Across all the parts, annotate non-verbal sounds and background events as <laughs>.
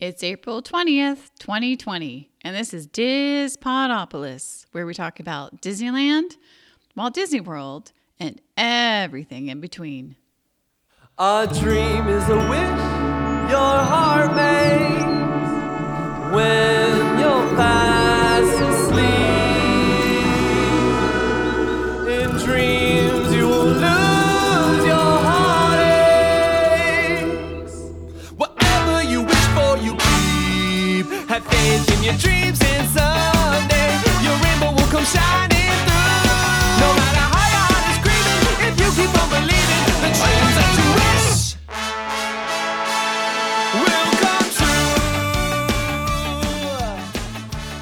It's April 20th, 2020, and this is Dispodopolis, where we talk about Disneyland, Walt Disney World, and everything in between. A dream is a wish your heart makes when your dreams, and someday your rainbow will come shining through. No matter how your heart is screaming, if you keep on believing, the dreams that you wish will come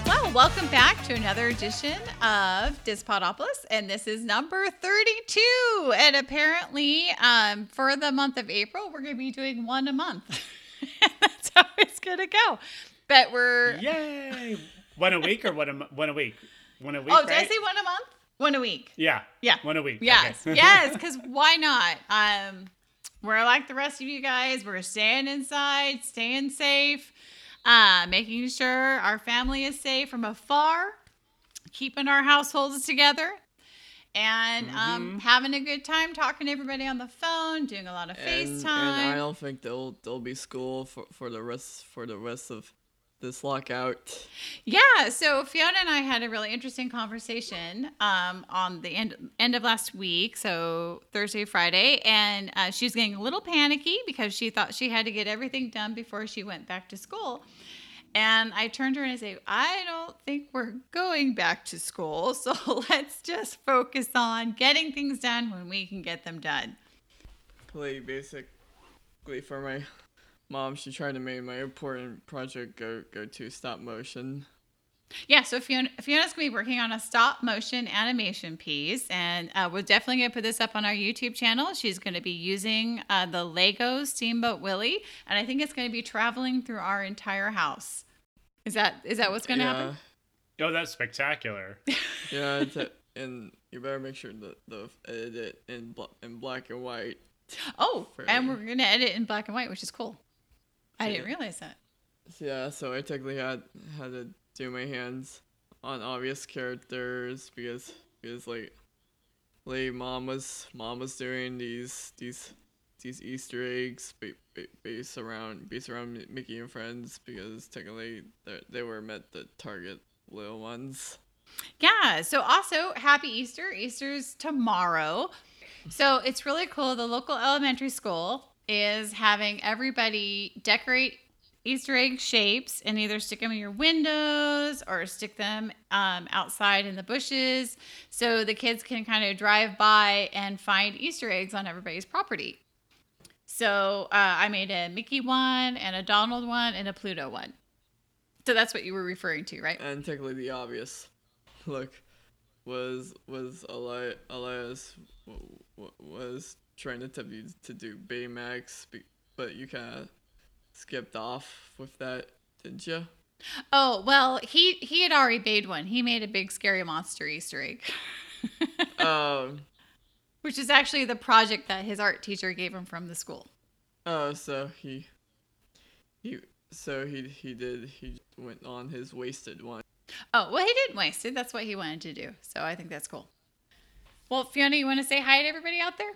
true. Well, welcome back to another edition of Dispodopolis, and this is number 32. And apparently, um, for the month of April, we're going to be doing one a month. <laughs> That's how it's going to go. But we're. Yay! One a week or one a one a week? One a week. Oh, did I say one a month? One a week. Yeah. Yeah. One a week. Yes, Okay. <laughs> yes, because why not? Um, we're like the rest of you guys. We're staying inside, staying safe, uh, making sure our family is safe from afar, keeping our households together, and um, having a good time talking to everybody on the phone, doing a lot of and, FaceTime. and I don't think there'll there'll be school for, for the rest for the rest of this lockout. Yeah, so Fiona and I had a really interesting conversation um, on the end end of last week, so Thursday, Friday, and uh, she was getting a little panicky because she thought she had to get everything done before she went back to school. And I turned to her and I said, I don't think we're going back to school, <laughs> so let's just focus on getting things done when we can get them done. Play basically for my mom. She tried to make my important project go go to stop motion. Yeah, so Fiona, Fiona's gonna be working on a stop motion animation piece, and uh, we're definitely gonna put this up on our YouTube channel. She's gonna be using uh, the Lego Steamboat Willie, and I think it's gonna be traveling through our entire house. Is that is that what's gonna yeah, happen? Oh, that's spectacular. <laughs> yeah, it's a, and you better make sure that the edit in bl- in black and white. Oh, and we're gonna edit in black and white, which is cool. I didn't realize that. Yeah, so I technically had had to do my hands on obvious characters because because like like mom was mom was doing these these these Easter eggs ba- ba- based around based around Mickey and Friends because technically they they were meant to target little ones. Yeah. So also happy Easter. Easter's tomorrow. So it's really cool. The local elementary school is having everybody decorate Easter egg shapes and either stick them in your windows or stick them um, outside in the bushes so the kids can kind of drive by and find Easter eggs on everybody's property. So uh, I made a Mickey one and a Donald one and a Pluto one. So that's what you were referring to, right? And technically the obvious look was was Eli Elias was trying to tell you to do Baymax, but you kind of skipped off with that, didn't you? Oh well, he he had already made one. He made a big scary monster Easter egg, <laughs> um. which is actually the project that his art teacher gave him from the school. Oh, so he he so he he did he went on his wasted one. Oh well, he didn't waste it. That's what he wanted to do. So I think that's cool. Well, Fiona, you want to say hi to everybody out there?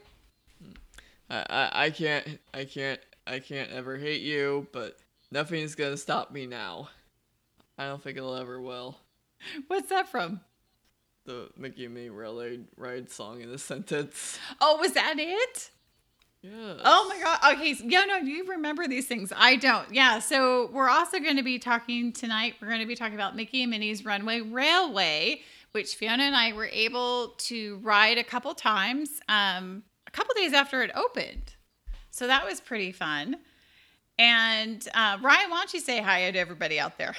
I, I I can't I can't I can't ever hate you, but nothing's gonna stop me now. I don't think it'll ever will. <laughs> What's that from? The Mickey and Me Railway Ride song in the sentence. Oh, was that it? Yeah. Oh my god. Okay. So, yeah, no, you remember these things. I don't. Yeah. So we're also going to be talking tonight. We're going to be talking about Mickey and Minnie's Runaway Railway, which Fiona and I were able to ride a couple times, um, a couple days after it opened. So that was pretty fun. And uh, Ryan, why don't you say hi to everybody out there?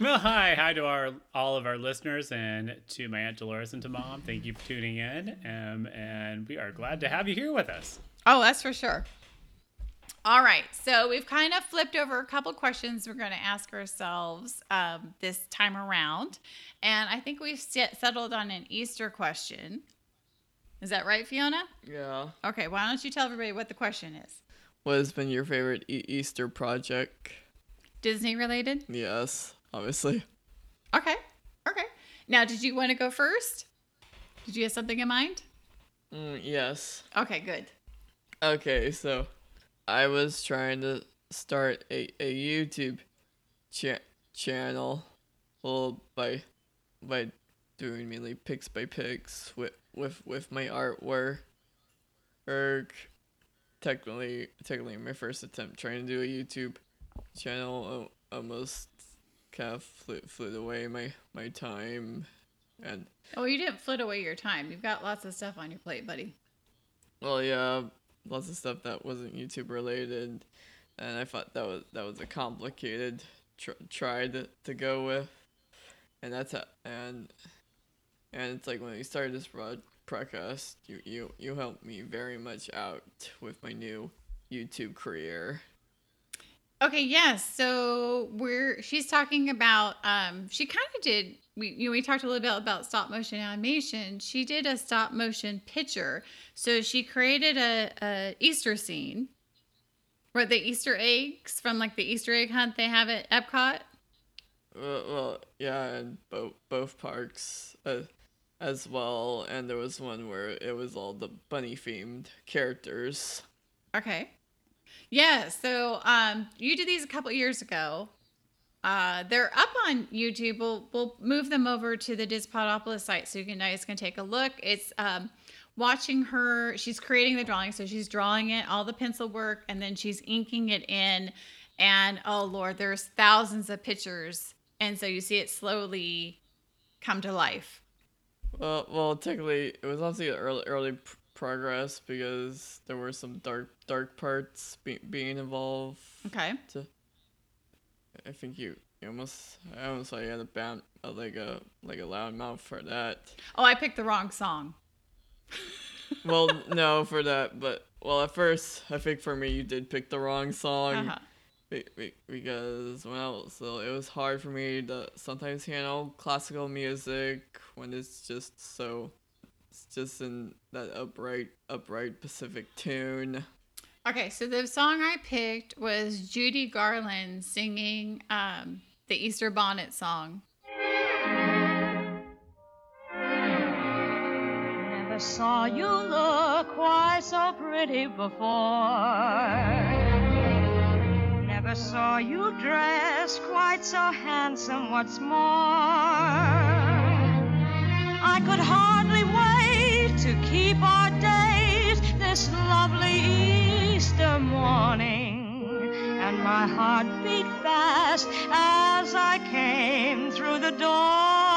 Well, hi, hi to our all of our listeners and to my aunt Dolores and to mom. Thank you for tuning in, um, and we are glad to have you here with us. Oh, that's for sure. All right. So we've kind of flipped over a couple questions we're going to ask ourselves um, this time around. And I think we've set- settled on an Easter question. Is that right, Fiona? Yeah. Okay. Why don't you tell everybody what the question is? What has been your favorite e- Easter project? Disney related? Yes, obviously. Okay. Okay. Now, did you want to go first? Did you have something in mind? Mm, yes. Okay, good. Okay, so I was trying to start a, a YouTube cha- channel, well, by by doing mainly pics by pics with with with my artwork. Erg, technically, technically my first attempt trying to do a YouTube channel uh, almost kind of flew, flew away my my time, and Oh, you didn't flit away your time. You've got lots of stuff on your plate, buddy. Well, yeah, lots of stuff that wasn't YouTube related, and I thought that was that was a complicated tr- try to, to go with, and that's a, and and it's like when we started this broad podcast, you you you helped me very much out with my new YouTube career. Okay, yes. So we're she's talking about um she kind of did we you know we talked a little bit about stop motion animation. She did a stop motion picture. So she created a, a Easter scene where the Easter eggs from like the Easter egg hunt they have at Epcot. Well, well yeah, and both both parks uh, as well, and there was one where it was all the bunny themed characters. Okay. Yeah, so um you did these a couple years ago. Uh, they're up on YouTube. We'll we'll move them over to the Dispodopolis site so you can guys can take a look. It's um, watching her. She's creating the drawing, so she's drawing it, all the pencil work, and then she's inking it in. And oh lord, there's thousands of pictures, and so you see it slowly come to life. Well, well, technically, it was obviously early early pr- progress because there were some dark dark parts be- being involved. Okay. To, I think you, you almost I almost had a band uh, like a like a loud mouth for that. Oh, I picked the wrong song. Well, <laughs> no, for that, but well, at first I think for me you did pick the wrong song. Uh-huh. Be- be- because when I was little, it was hard for me to sometimes handle classical music when it's just so, it's just in that upright, upright Pacific tune. Okay, so the song I picked was Judy Garland singing um, the Easter Bonnet song. Never saw you look quite so pretty before. Never saw you dressed quite so handsome, what's more. I could hardly wait to keep our date this lovely Easter morning. And my heart beat fast as I came through the door.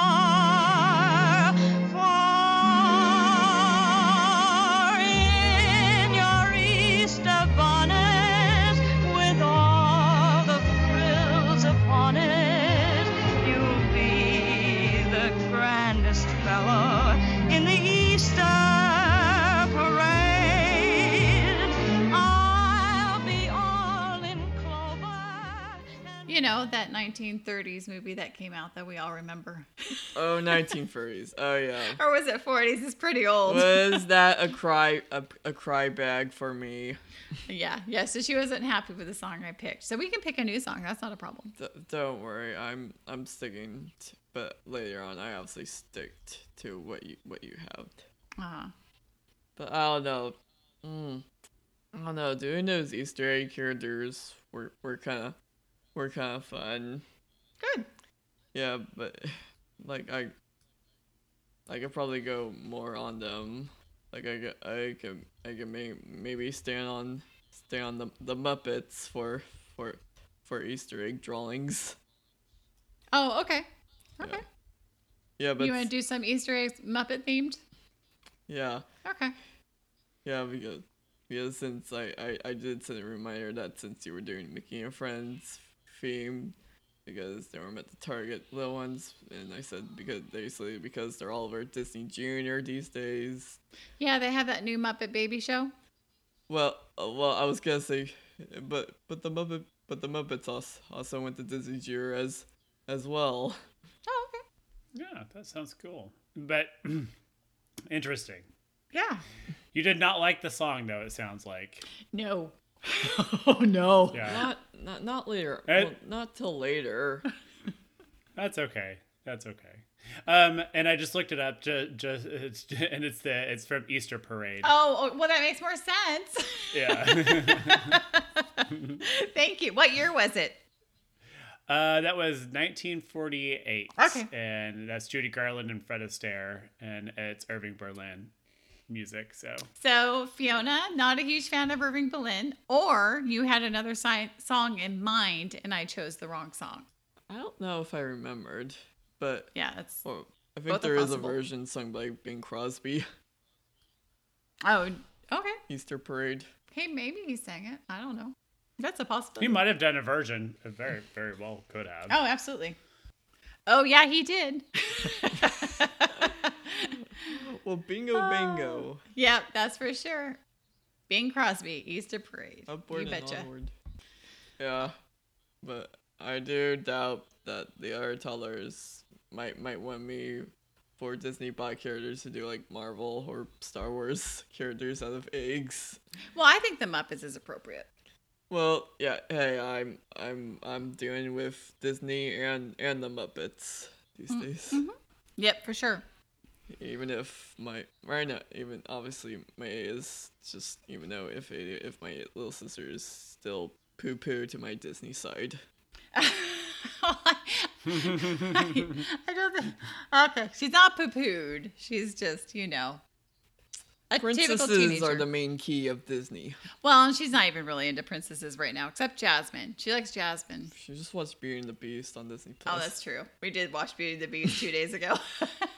1930s movie that came out that we all remember. <laughs> Oh, 19 furries. Oh yeah. or was it 40s? It's pretty old. Was <laughs> that a cry, a, a cry bag for me? yeah, yeah. So she wasn't happy with the song I picked. So we can pick a new song. That's not a problem. D- don't worry, I'm, I'm sticking. T- but later on, I obviously stick t- to what you, what you have. Uh, But I don't know. Mm, I don't know. Doing those Easter egg characters were were kind of were kind of fun. good. Yeah, but like I I could probably go more on them. Like I could I could I could may, maybe stand on stay on the the Muppets for for for Easter egg drawings. Oh, okay. Okay. Yeah, but you want to do some Easter eggs Muppet themed? yeah. Okay. Yeah, because because since I, I, I did send a reminder that since you were doing Mickey and Friends theme, because they were meant to target little ones, and I said because basically because they're all over Disney Junior these days. Yeah, they have that new Muppet Baby Show. Well, uh, well, I was gonna say, but but the Muppet but the Muppets also also went to Disney Junior as as well. Oh, okay. Yeah, that sounds cool. But <clears throat> interesting. Yeah. You did not like the song, though, it sounds like. No. <laughs> oh no. Yeah. Not not not later. Well, not till later. <laughs> That's okay. That's okay. Um, and I just looked it up. Just, just it's, <laughs> and it's the it's from Easter Parade. Oh, oh, well, that makes more sense. Yeah. Thank you. What year was it? uh, that was 1948. Okay. And that's Judy Garland and Fred Astaire, and it's Irving Berlin music. So So, Fiona, not a huge fan of Irving Berlin, or you had another si- song in mind and I chose the wrong song. I don't know if I remembered, but Yeah, that's. well, I think there is a version sung by Bing Crosby. Oh, okay. Easter Parade. Hey, maybe he sang it. I don't know. That's a possibility. he might have done a version. It Very, very well could have. Oh, absolutely. Oh, yeah, he did. <laughs> Well, bingo bingo. yep, that's for sure. Bing Crosby, Easter Parade. Upward you and betcha. onward. Yeah, but I do doubt that the other tellers might might want me for Disney bot characters to do like Marvel or Star Wars <laughs> characters out of eggs. Well, I think the Muppets is appropriate. Well, yeah. Hey, I'm I'm I'm dealing with Disney and and the Muppets these Mm, days. mm-hmm. Yep, for sure. Even if my right now, even obviously my is just even though if it, if my little sister is still poo poo to my Disney side. <laughs> I don't think. Okay, she's not poo pooed. She's just, you know, a Princesses are the main key of Disney. Well, and she's not even really into princesses right now, except Jasmine. She likes Jasmine. She just watched Beauty and the Beast on Disney Plus. Oh, that's true. We did watch Beauty and the Beast two days ago. <laughs>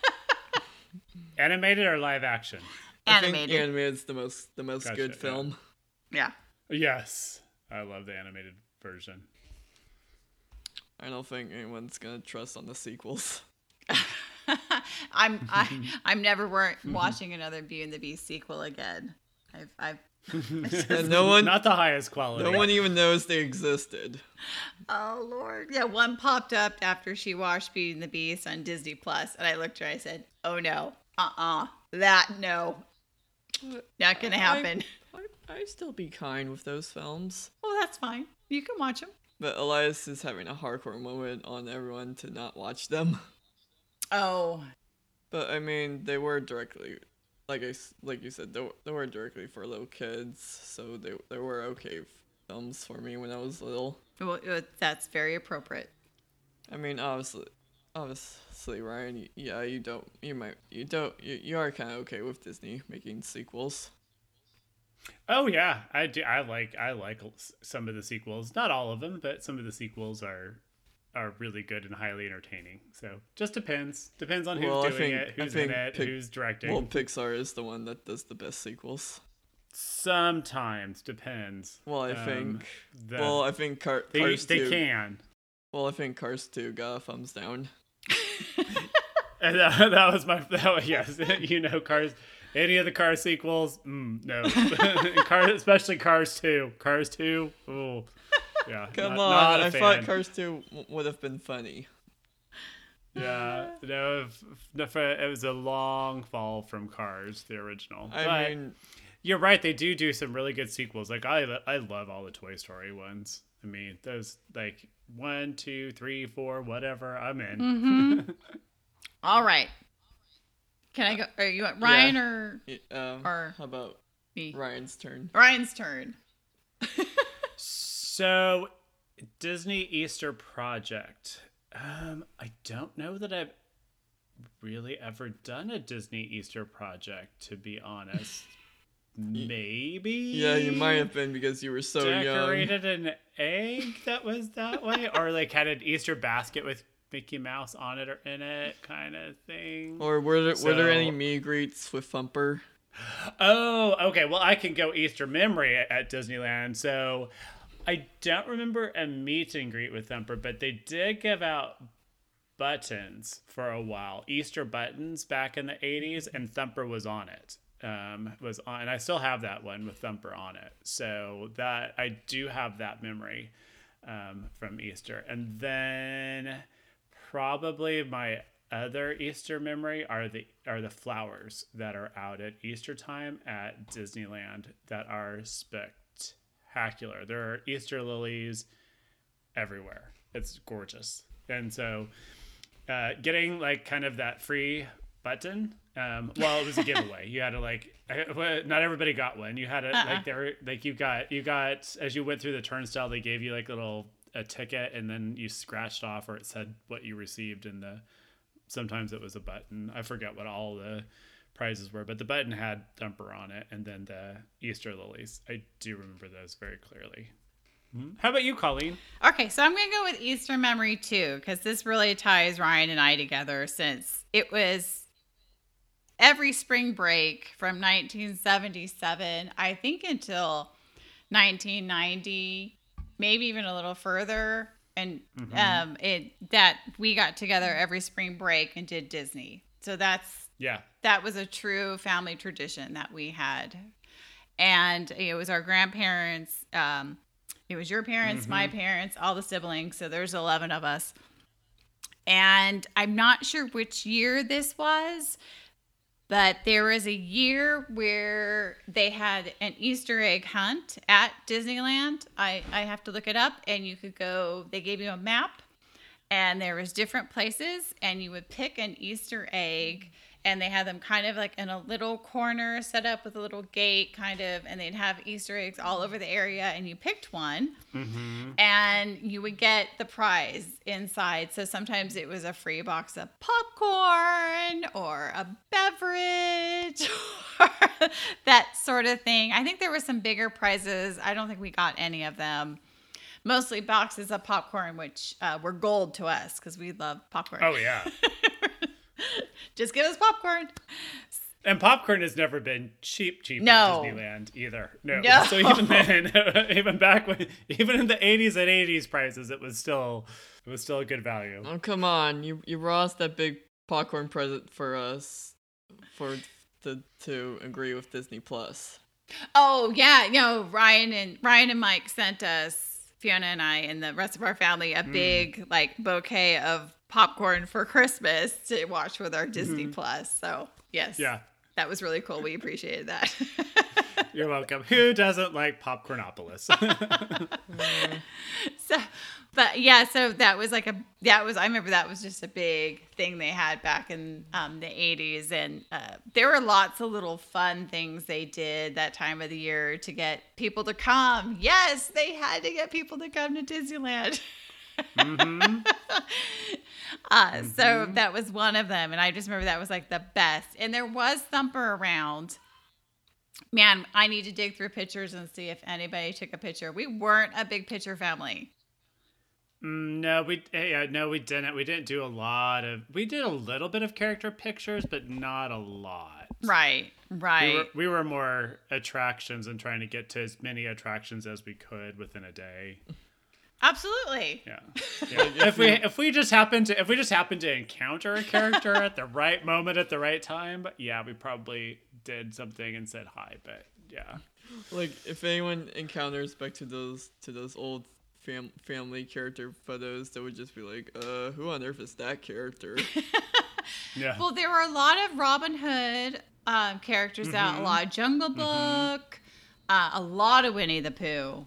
Animated or live action? I think Animated. animated's the most the most Gotcha, good film. yeah. Yes, I love the animated version. I don't think anyone's gonna trust on the sequels. <laughs> I'm I, I'm never wor- watching another Beauty and the Beast sequel again. I've I've And <laughs> no one Not the highest quality. no one even knows they existed. Oh Lord. Yeah, one popped up after she watched Beauty and the Beast on Disney Plus, and I looked at her. I said, "Oh no, uh, uh that no, not gonna happen." I, I still be kind with those films. well, that's fine. You can watch them. But Elias is having a hardcore moment on everyone to not watch them. Oh, But I mean, they were directly, like I like you said, they, were- they were directly for little kids, so they they were okay films for me when I was little. well, uh, that's very appropriate. I mean, obviously, obviously, Ryan, yeah, you don't, you might, you don't, you, you are kind of okay with Disney making sequels. Oh yeah, I do. I like I like some of the sequels. Not all of them, but some of the sequels are are really good and highly entertaining. So just depends. Depends on who's Well, doing think- it, who's in it, Pic- who's directing. Well, Pixar is the one that does the best sequels. Sometimes depends. Well, I Um, think, the- well, I think Car- they Cars they 2, can. well, I think Cars 2 got a thumbs down. <laughs> And that, that was my that was, yes. <laughs> you know, cars. Any of the car sequels? Mm, no. <laughs> Car, especially Cars Two. Cars Two. Oh, yeah. Come not- on, not I thought. Cars 2 w- would have been funny. Yeah, no, it was a long fall from Cars, the original. I But mean, you're right; they do do some really good sequels. Like I, I love all the Toy Story ones. I mean, those like one, two, three, four, whatever. I'm in. Mm-hmm. All right. Can I go? Are you want Ryan or um, Or- how about me? Ryan's turn? Ryan's turn. <laughs> So, Disney Easter Project. Um, I don't know that I've really ever done a Disney Easter project, to be honest. Maybe. Yeah, you might have been because you were so young. decorated an egg that was that <laughs> way, or like had an Easter basket with Mickey Mouse on it or in it, kind of thing. Or were there, were there any So- meet greets with Thumper? Oh, okay. Well, I can go Easter memory at, at Disneyland. So I don't remember a meet and greet with Thumper, but they did give out buttons for a while, Easter buttons back in the 80s, and Thumper was on it. Um, was on, and I still have that one with Thumper on it. So that I do have that memory um, from Easter, and then probably my other Easter memory are the are the flowers that are out at Easter time at Disneyland that are spectacular. There are Easter lilies everywhere. It's gorgeous. And so uh, getting like kind of that free button. Um, well, it was a giveaway. You had to like, not everybody got one. You had to Uh-uh. like there, like you got you got as you went through the turnstile, they gave you like a little a ticket, and then you scratched off, or it said what you received, and the sometimes it was a button. I forget what all the prizes were, but the button had Thumper on it, and then the Easter lilies. I do remember those very clearly. Mhm. How about you, Colleen? Okay, so I'm going to go with Easter memory too, because this really ties Ryan and I together since it was every spring break from 1977, I think until 1990, maybe even a little further. And um, it that we got together every spring break and did Disney. So that's Yeah. that was a true family tradition that we had and it was our grandparents um, it was your parents my parents all the siblings so there's 11 of us and i'm not sure which year this was but there was a year where they had an easter egg hunt at disneyland. I, I have to look it up and you could go they gave you a map and there was different places and you would pick an easter egg and they had them kind of like in a little corner set up with a little gate kind of and they'd have easter eggs all over the area and you picked one. And you would get the prize inside. So sometimes it was a free box of popcorn or a beverage <laughs> or that sort of thing. I think there were some bigger prizes. I don't think we got any of them. Mostly boxes of popcorn, which uh, were gold to us because we love popcorn. Oh yeah. <laughs> <laughs> Just give us popcorn. And popcorn has never been cheap, cheap No. at Disneyland either. No. No. So even then, <laughs> even back when, even in the 80s and 80s prices, it was still, it was still a good value. Oh come on, you you brought us that big popcorn present for us, for the to agree with Disney Plus. Oh yeah, you know Ryan and Ryan and Mike sent us Fiona and I and the rest of our family a hmm. big like bouquet of popcorn for Christmas to watch with our Disney mm-hmm. Plus. So yes, Yeah. That was really cool. We appreciated that. <laughs> You're welcome. Who doesn't like Popcornopolis? <laughs> so but yeah so that was like a that was i remember that was just a big thing they had back in um, the 80s and uh, there were lots of little fun things they did that time of the year to get people to come yes they had to get people to come to disneyland <laughs> <laughs> uh, so that was one of them and i just remember that was like the best and there was thumper around man i need to dig through pictures and see if anybody took a picture we weren't a big picture family Mm, no, we yeah, no, we didn't. We didn't do a lot of. We did a little bit of character pictures, but not a lot. Right, right. We were, we were more attractions and trying to get to as many attractions as we could within a day. Absolutely. Yeah. <laughs> yeah. if we if we just happen to if we just happen to encounter a character at the right moment at the right time, yeah, we probably did something and said hi. But yeah, Like if anyone encounters back to those to those old fam- family character photos, they would just be like, "Uh, who on earth is that character?" <laughs> yeah. Well, there were a lot of Robin Hood um, characters out, a lot of Jungle Book, uh, a lot of Winnie the Pooh.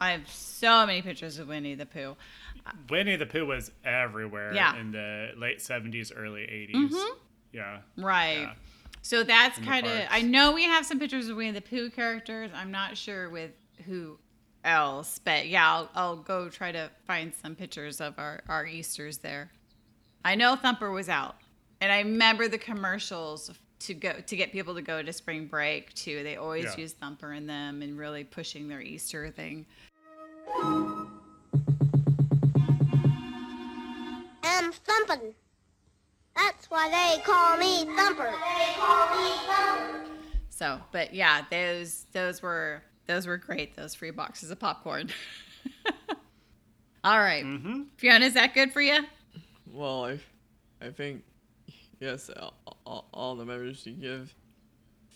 I have so many pictures of Winnie the Pooh. Winnie the Pooh was everywhere Yeah. in the late seventies, early 80s mm-hmm. Yeah. Right. Yeah. So that's kind of. I know we have some pictures of Winnie the Pooh characters. I'm not sure with who else, but yeah, I'll, I'll go try to find some pictures of our our Easter's there. I know Thumper was out, and I remember the commercials to go to get people to go to spring break too. They always Yeah. use Thumper in them and really pushing their Easter thing. I'm thumping. That's why they call me Thumper. They call me Thumper. So, but yeah, those those were those were great. Those free boxes of popcorn. <laughs> All right. Mm-hmm. Fiona, is that good for you? well, I, I think, yes, all, all, all the members you give,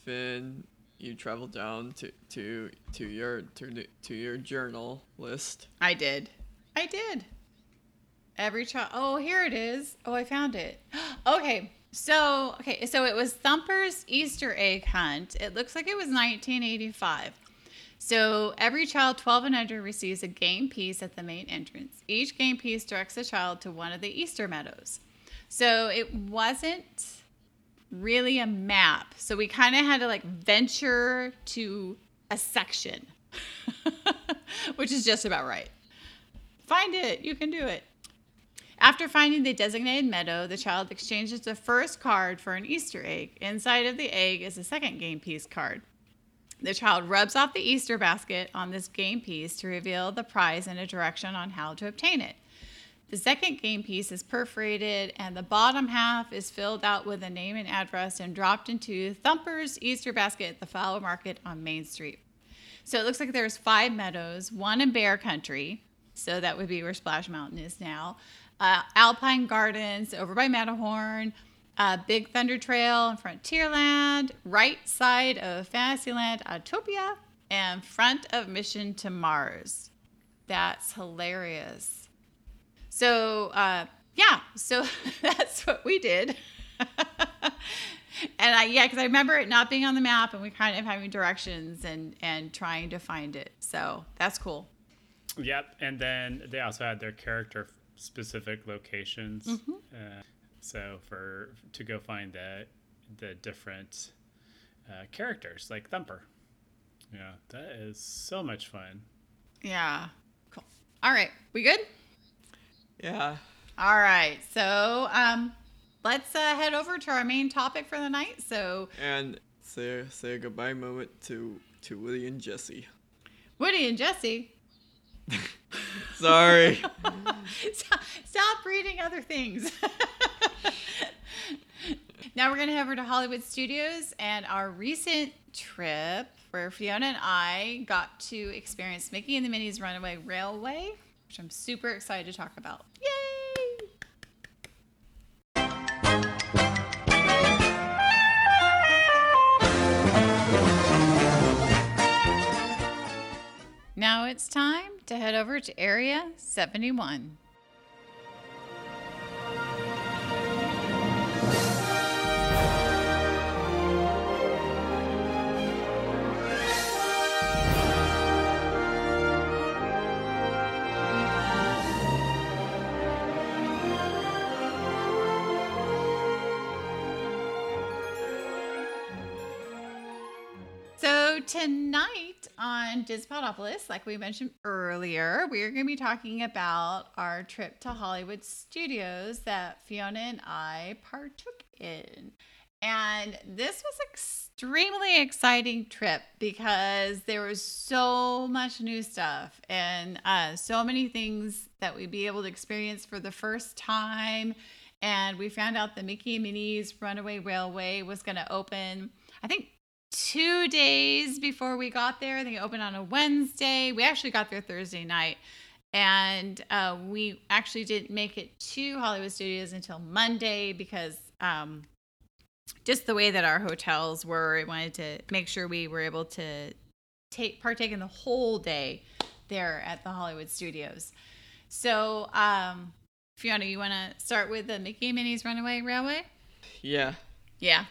Finn, you travel down to to to your to to your journal list. I did. I did. Every child. Oh, here it is. Oh, I found it. <gasps> okay. So, okay. So it was Thumper's Easter egg hunt. It looks like it was 1985. So every child 12 and under receives a game piece at the main entrance. Each game piece directs a child to one of the Easter meadows. So it wasn't really a map. So we kind of had to like venture to a section, <laughs> which is just about right. Find it. You can do it. After finding the designated meadow, the child exchanges the first card for an Easter egg. Inside of the egg is a second game piece card. The child rubs off the Easter basket on this game piece to reveal the prize and a direction on how to obtain it. The second game piece is perforated, and the bottom half is filled out with a name and address and dropped into Thumper's Easter basket at the Flower Market on Main Street. So it looks like there's five meadows, one in Bear Country, so that would be where Splash Mountain is now, uh, Alpine Gardens over by Matterhorn, uh, Big Thunder Trail in Frontierland, right side of Fantasyland Autopia, and front of Mission to Mars. That's hilarious. So, uh, yeah, so <laughs> that's what we did. <laughs> and I, yeah, because I remember it not being on the map and we kind of having directions and, and trying to find it. So that's cool. Yep, and then they also had their character specific locations. Uh, so for to go find the the different uh, characters like Thumper. Yeah, that is so much fun. Yeah. Cool. All right. We good? Yeah. All right. So um, let's uh, head over to our main topic for the night. So, And say say a goodbye moment to to Woody and Jesse. Woody and Jesse, <laughs> Sorry. <laughs> stop, stop reading other things. <laughs> now we're going to head over to Hollywood Studios and our recent trip where Fiona and I got to experience Mickey and the Minnie's Runaway Railway, which I'm super excited to talk about. Yay! Now it's time to head over to Area 71. Tonight on Dispodopolis, like we mentioned earlier, we're going to be talking about our trip to Hollywood Studios that Fiona and I partook in. And this was extremely exciting trip because there was so much new stuff and uh, so many things that we'd be able to experience for the first time. And we found out the Mickey and Minnie's Runaway Railway was going to open, I think, two days before we got there. They opened on a Wednesday. We actually got there Thursday night. And uh, we actually didn't make it to Hollywood Studios until Monday because um, just the way that our hotels were, I wanted to make sure we were able to take partake in the whole day there at the Hollywood Studios. So, um, Fiona, you want to start with the Mickey and Minnie's Runaway Railway? yeah. Yeah.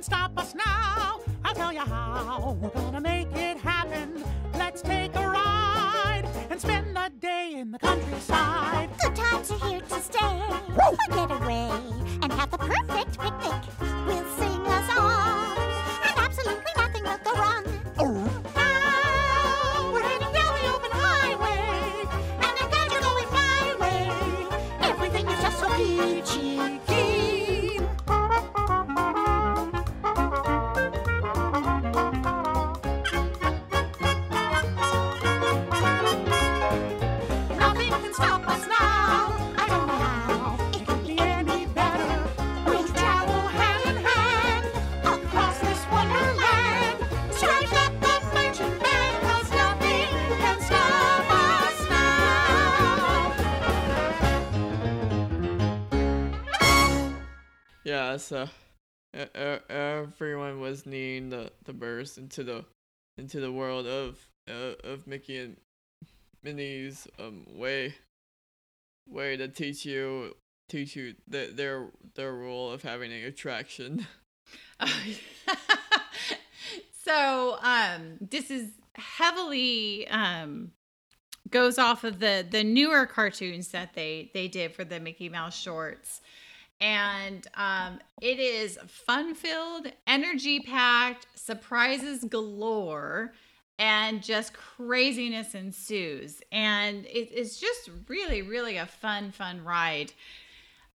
Can stop us now. I'll tell you how. We're gonna make it happen. Let's take a ride and spend the day in the countryside. Good times are here to stay. A getaway and have the perfect picnic. We'll sing Yeah, so everyone was needing the, the burst into the into the world of uh, of Mickey and Minnie's um way way to teach you teach you the, their their role of having an attraction. <laughs> <laughs> so um this is heavily um goes off of the the newer cartoons that they they did for the Mickey Mouse shorts. And um it is fun filled, energy packed, surprises galore, and just craziness ensues. And it, it's just really, really a fun, fun ride.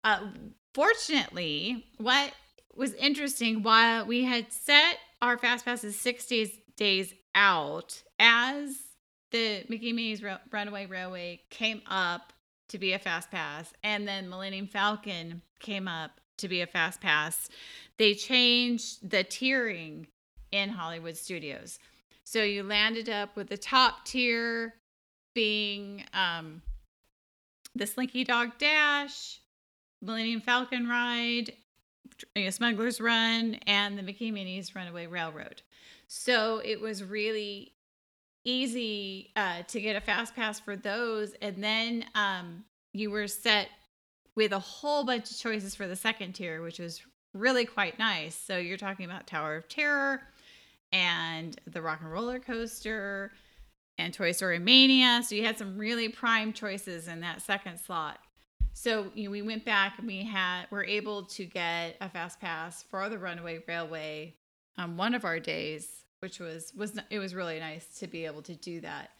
Uh, fortunately, what was interesting while we had set our fast passes 60 days out as the Mickey Minnie's Runaway Railway came up to be a fast pass, and then Millennium Falcon came up to be a fast pass. They changed the tiering in Hollywood studios. So you landed up with the top tier being um, the Slinky Dog Dash, Millennium Falcon Ride, you know, Smuggler's Run, and the Mickey Minnie's Runaway Railroad. So it was really easy uh, to get a fast pass for those, and then um, you were set with a whole bunch of choices for the second tier, which was really quite nice. So you're talking about Tower of Terror and the Rock and Roller Coaster and Toy Story Mania. So you had some really prime choices in that second slot. So you know, we went back and we had were able to get a fast pass for the Runaway Railway on one of our days, which was was it was really nice to be able to do that.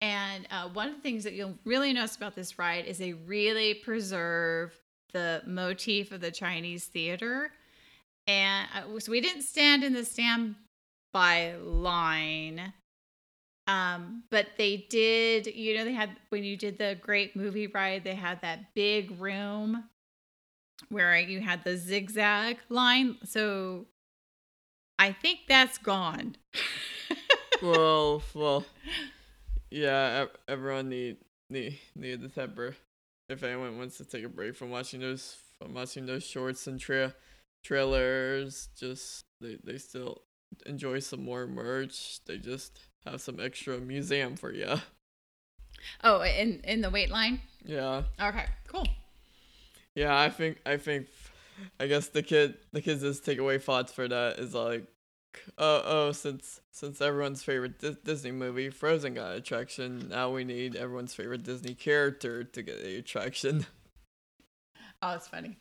And uh, one of the things that you'll really notice about this ride is they really preserve the motif of the Chinese theater. And uh, so we didn't stand in the standby line. Um, but they did, you know, they had when you did the great movie ride, they had that big room where you had the zigzag line. So I think that's gone. <laughs> well, well, yeah. Everyone need need need the temper. If anyone wants to take a break from watching those from watching those shorts and tra- trailers, just they they still enjoy some more merch. They just have some extra museum for you. oh, in in the wait line. Yeah. Okay, cool. Yeah, I think I think I guess the kid the kids' takeaway thoughts for that is like oh oh since since everyone's favorite Dis- Disney movie Frozen got an attraction, now we need everyone's favorite Disney character to get a attraction. <laughs> Oh, it's funny.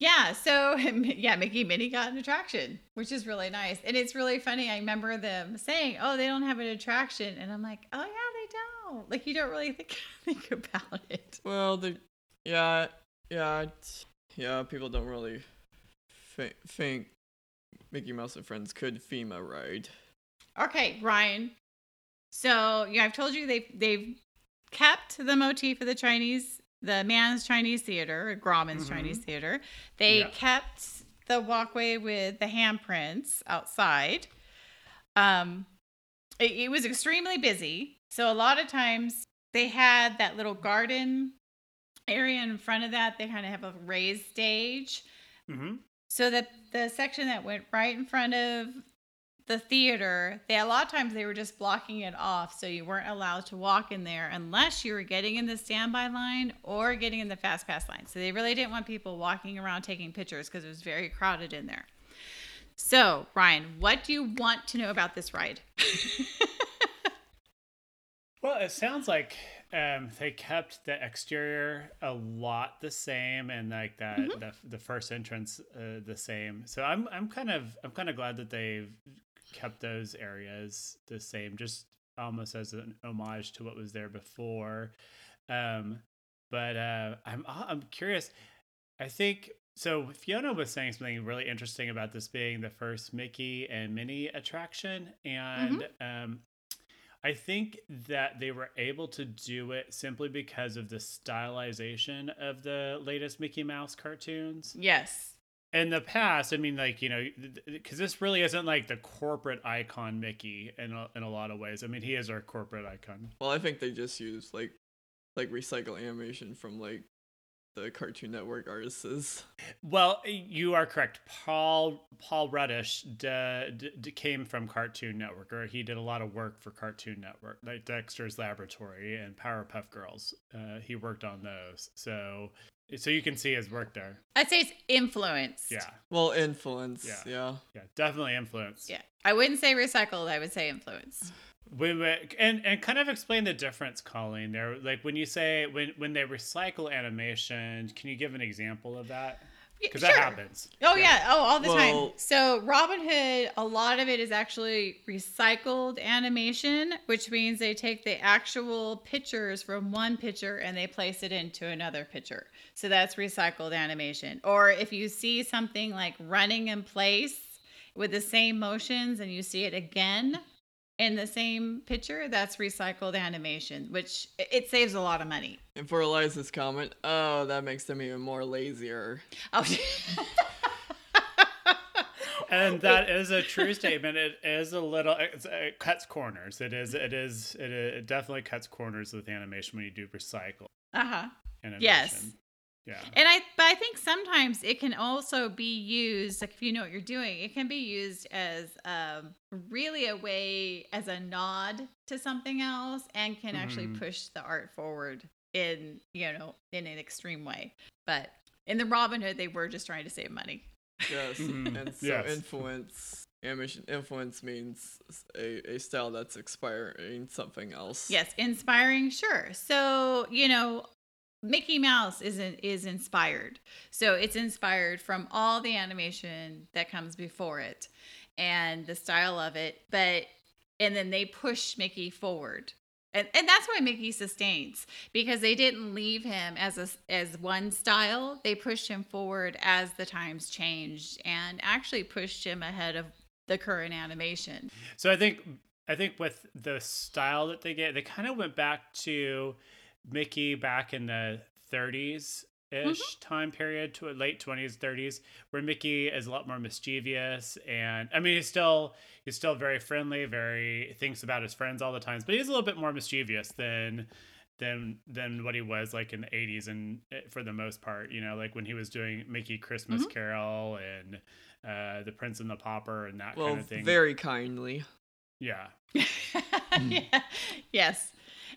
yeah, so <laughs> yeah, Mickey Minnie got an attraction, which is really nice. And it's really funny. I remember them saying, "Oh, they don't have an attraction." And I'm like, "Oh yeah, they don't." Like you don't really <laughs> think think about it. Well, the yeah yeah yeah people don't really thi- think Mickey Mouse and Friends could FEMA ride. Okay, Ryan. So, yeah, I've told you they've they've kept the motif of the Chinese, the man's Chinese theater, Grauman's Chinese theater. They Yeah. kept the walkway with the handprints outside. Um, it, it was extremely busy, so a lot of times they had that little garden area in front of that. They kind of have a raised stage. hmm So the the section that went right in front of the theater, they a lot of times they were just blocking it off, so you weren't allowed to walk in there unless you were getting in the standby line or getting in the fast pass line. So they really didn't want people walking around taking pictures because it was very crowded in there. So Ryan, what do you want to know about this ride? <laughs> Well, it sounds like um, they kept the exterior a lot the same, and like that the, the first entrance uh, the same. So I'm I'm kind of I'm kind of glad that they've kept those areas the same, just almost as an homage to what was there before. Um, but uh, I'm I'm curious. I think so. Fiona was saying something really interesting about this being the first Mickey and Minnie attraction, and um, I think that they were able to do it simply because of the stylization of the latest Mickey Mouse cartoons. yes. In the past, I mean, like you know, because this really isn't like the corporate icon Mickey in a, in a lot of ways. I mean, he is our corporate icon. Well, I think they just use like like recycle animation from like the Cartoon Network artists. Well, you are correct. Paul Paul Rudish d- d- d- came from Cartoon Network, or he did a lot of work for Cartoon Network, like Dexter's Laboratory and Powerpuff Girls. Uh, he worked on those, so So you can see his work there. I'd say it's influenced. Yeah. Well, influence. Yeah. Yeah. Yeah. Definitely influenced. Yeah. I wouldn't say recycled. I would say influenced. When, when- and and kind of explain the difference, Colleen. There, like when you say when when they recycle animation, can you give an example of that? Because sure. that happens. Oh yeah. Oh, all the time. So Robin Hood, a lot of it is actually recycled animation, which means they take the actual pictures from one picture and they place it into another picture. So that's recycled animation. Or if you see something like running in place with the same motions and you see it again in the same picture, that's recycled animation, which it- it saves a lot of money. And for Eliza's comment, oh, that makes them even more lazier. Oh. <laughs> And that is a true statement. It is a little. It's, it cuts corners. It is. It is. It, it definitely cuts corners with animation when you do recycle uh-huh. animation. Yes. Yeah. And I, but I think sometimes it can also be used, like if you know what you're doing, it can be used as um, really a way as a nod to something else, and can actually Mhm. push the art forward in you know in an extreme way. But in the Robin Hood, they were just trying to save money. Yes. Mhm. And so Yes. influence animation influence means a, a style that's inspiring something else. Yes, inspiring, sure. So, you know, Mickey Mouse isn't is inspired. So it's inspired from all the animation that comes before it and the style of it, but and then they push Mickey forward. And, and that's why Mickey sustains because they didn't leave him as a as one style. They pushed him forward as the times changed and actually pushed him ahead of the current animation. So I think I think with the style that they get, they kind of went back to Mickey back in the 30s ish time period to late 20s 30s where Mickey is a lot more mischievous and I mean he's still he's still very friendly very thinks about his friends all the times but he's a little bit more mischievous than than than what he was like in the 80s and eh, for the most part you know like when he was doing Mickey Christmas Carol and uh the Prince and the Pauper and that Well, kind of thing very kindly. yeah <laughs> yeah. Yes.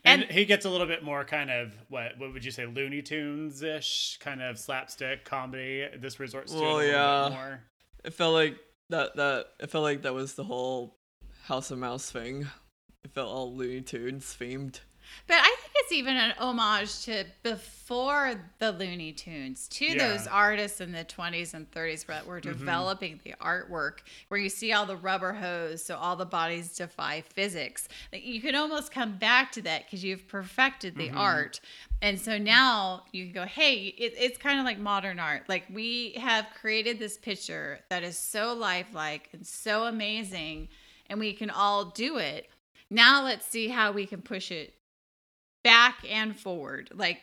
And, And- he gets a little bit more kind of what what would you say Looney Tunes ish kind of slapstick comedy. This resorts to it a Well, little yeah. bit more. It felt like that that it felt like that was the whole House of Mouse thing. It felt all Looney Tunes themed. But I think it's even an homage to before the Looney Tunes, to Yeah. those artists in the 20s and 30s that were mm-hmm. developing the artwork, where you see all the rubber hose, so all the bodies defy physics. Like, you can almost come back to that because you've perfected the mm-hmm. art. And so now you can go, hey, it, it's kind of like modern art. Like, we have created this picture that is so lifelike and so amazing, and we can all do it. Now let's see how we can push it back and forward. Like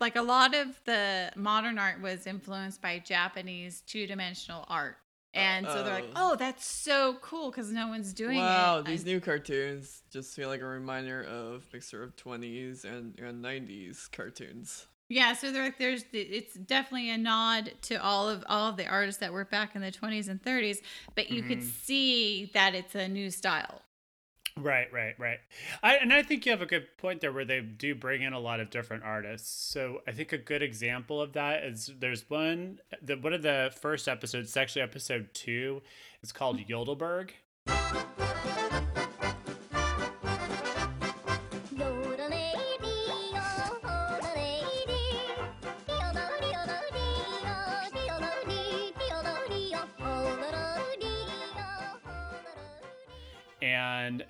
like a lot of the modern art was influenced by japanese two-dimensional art. And so they're like oh that's so cool because no one's doing wow, it. Wow, these And- new cartoons just feel like a reminder of mixture of 20s and, and 90s cartoons. yeah so they're like there's the- it's definitely a nod to all of all of the artists that were back in the 20s and 30s but you could mm-hmm. see that it's a new style Right, right, right. I and I think you have a good point there where they do bring in a lot of different artists. So I think a good example of that is there's one the one of the first episodes, it's actually episode two. It's called Yodelberg. And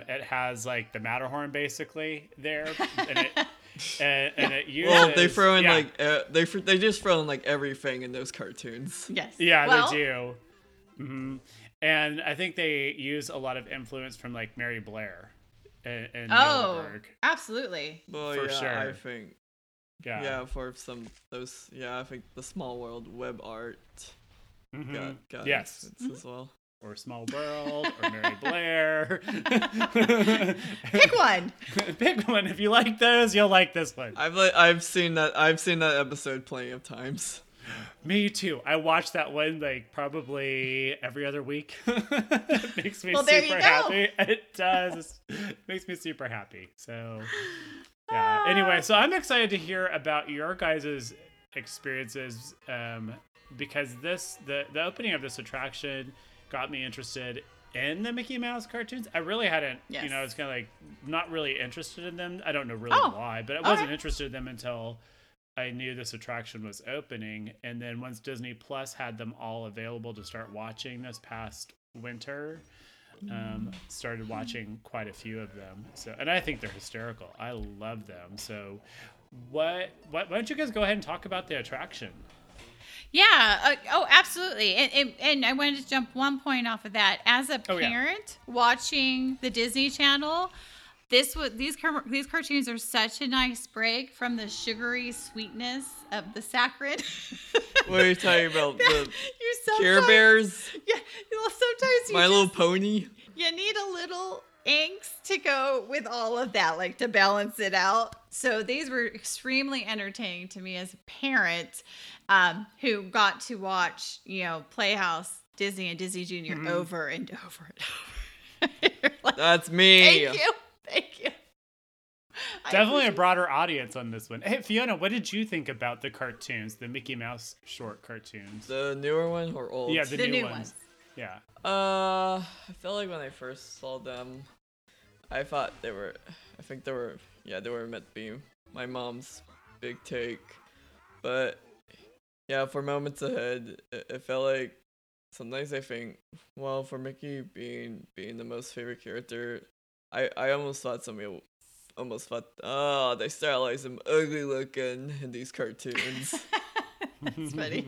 um, it has like the Matterhorn basically there, and it <laughs> and, and it uses. Well, they throw in yeah, like uh, they fr- they just throw in like everything in those cartoons. yes yeah, well, they do. hmm And I think they use a lot of influence from like Mary Blair. And, and oh Yodelberg. absolutely Well, For yeah, I think yeah, yeah. for some those yeah, I think the small world web art Mhm. got got yes, influence as well. Or Small World, or Mary <laughs> Blair. pick one <laughs> Pick one. If you like those, you'll like this one. I've like I've seen that I've seen that episode plenty of times. Me too. I watch that one like probably every other week. <laughs> it makes me Well, super happy. It does. It makes me super happy. So yeah. Anyway, so I'm excited to hear about your guys' experiences um, because this the the opening of this attraction got me interested in the Mickey Mouse cartoons. I really hadn't, you know, I was kind of like not really interested in them. I don't know really Oh, why, but I wasn't okay. interested in them until I knew this attraction was opening. And then once Disney Plus had them all available to start watching this past winter, um, started watching quite a few of them. So, and I think they're hysterical. I love them. So, what, what? Why don't you guys go ahead and talk about the attraction? Yeah. Uh, oh, absolutely. And, and and I wanted to jump one point off of that. As a Oh, yeah. parent watching the Disney Channel, this was these these cartoons are such a nice break from the sugary sweetness of the saccharine. <laughs> What are you talking about? <laughs> The Care Bears? Yeah. Well, sometimes you My just, Little Pony? you need a little angst to go with all of that, like to balance it out. So these were extremely entertaining to me as a parent um, who got to watch, you know, Playhouse, Disney, and Disney Junior over and over and <laughs> over. <laughs> Like, That's me. Thank you. Thank you. Definitely a broader audience on this one. Hey, Fiona, what did you think about the cartoons, the Mickey Mouse short cartoons? The newer one or old? yeah, the, the new, new ones. ones. Yeah. Uh, I felt like when I first saw them, I thought they were. I think they were. Yeah, they were meant to be my mom's big take, but yeah, for moments ahead, it, it felt like sometimes I think, well, for Mickey being being the most favorite character, I I almost thought somebody almost thought, oh, they stylized him ugly looking in these cartoons. <laughs> That's funny.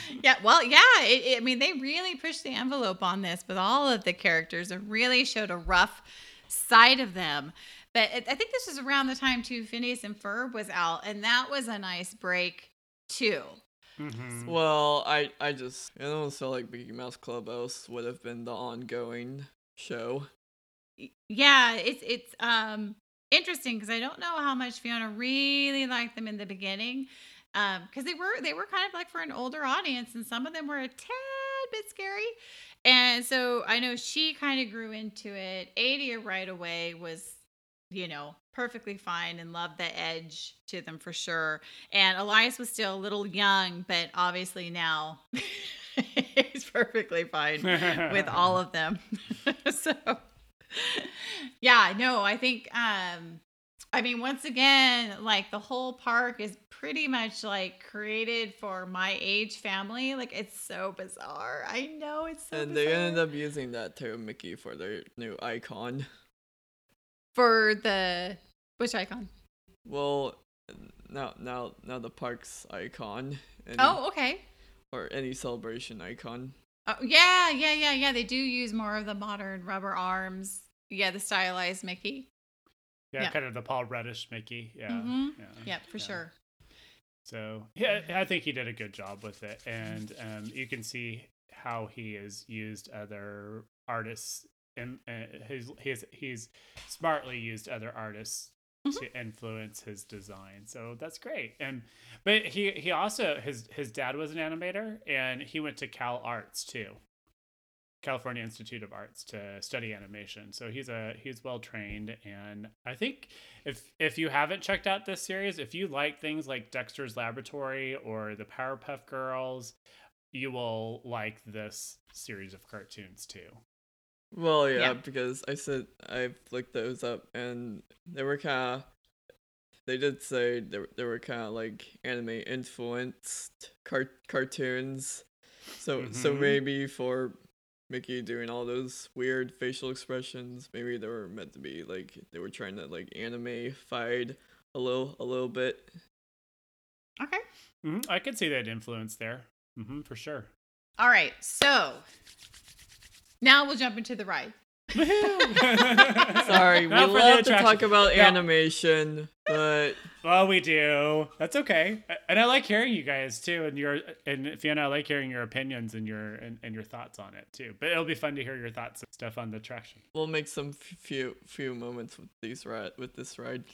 <laughs> yeah, well, yeah. It, it- I mean, they really pushed the envelope on this with all of the characters and really showed a rough side of them. But it, I think this was around the time too Phineas and Ferb was out, and that was a nice break too. Mhm. Well, I I just it almost felt like Mickey Mouse Clubhouse would have been the ongoing show. Yeah, it's it's um interesting because I don't know how much Fiona really liked them in the beginning, um because they were they were kind of like for an older audience, and some of them were a tad bit scary, and so I know she kind of grew into it. Adia right away was, you know, perfectly fine and loved the edge to them for sure. And Elias was still a little young, but obviously now <laughs> he's perfectly fine <laughs> with all of them. <laughs> so yeah, no, I think um I mean once again, like the whole park is pretty much like created for my age family. Like it's so bizarre. I know it's so and they bizarre. ended up using that too, Mickey for their new icon. for the which icon? Well, now now now the park's icon. Any, Oh, okay. Or any celebration icon. Oh, yeah, yeah, yeah, yeah. They do use more of the modern rubber arms. Yeah, the stylized Mickey. Yeah, Yeah. kind of the Paul Rudish Mickey. Yeah. Mhm. yeah. Yep, for yeah. sure. So yeah, I think he did a good job with it, and um, you can see how he has used other artists, and uh, his he's he's smartly used other artists to influence his design. So that's great. And but he he also his his dad was an animator, and he went to Cal Arts too. California Institute of Arts to study animation. So he's a he's well trained and I think if if you haven't checked out this series, if you like things like Dexter's Laboratory or the Powerpuff Girls, you will like this series of cartoons too. Well, yeah, Yeah. because I said I've looked those up and they were kind of. They did say they were, they were kind of like anime influenced car- cartoons, so so Mhm. maybe for Mickey doing all those weird facial expressions, maybe they were meant to be like they were trying to like anime-fied a little a little bit. Okay. hmm I could see that influence there, hmm for sure. All right. So now we'll jump into the ride. <laughs> Sorry, we Not for the love to attraction. talk about Yeah. animation, but Well, we do. That's okay, and I like hearing you guys too, and your and Fiona, I like hearing your opinions and your and, and your thoughts on it too. But it'll be fun to hear your thoughts and stuff on the attraction. we'll make some f- few few moments with these ride with this ride.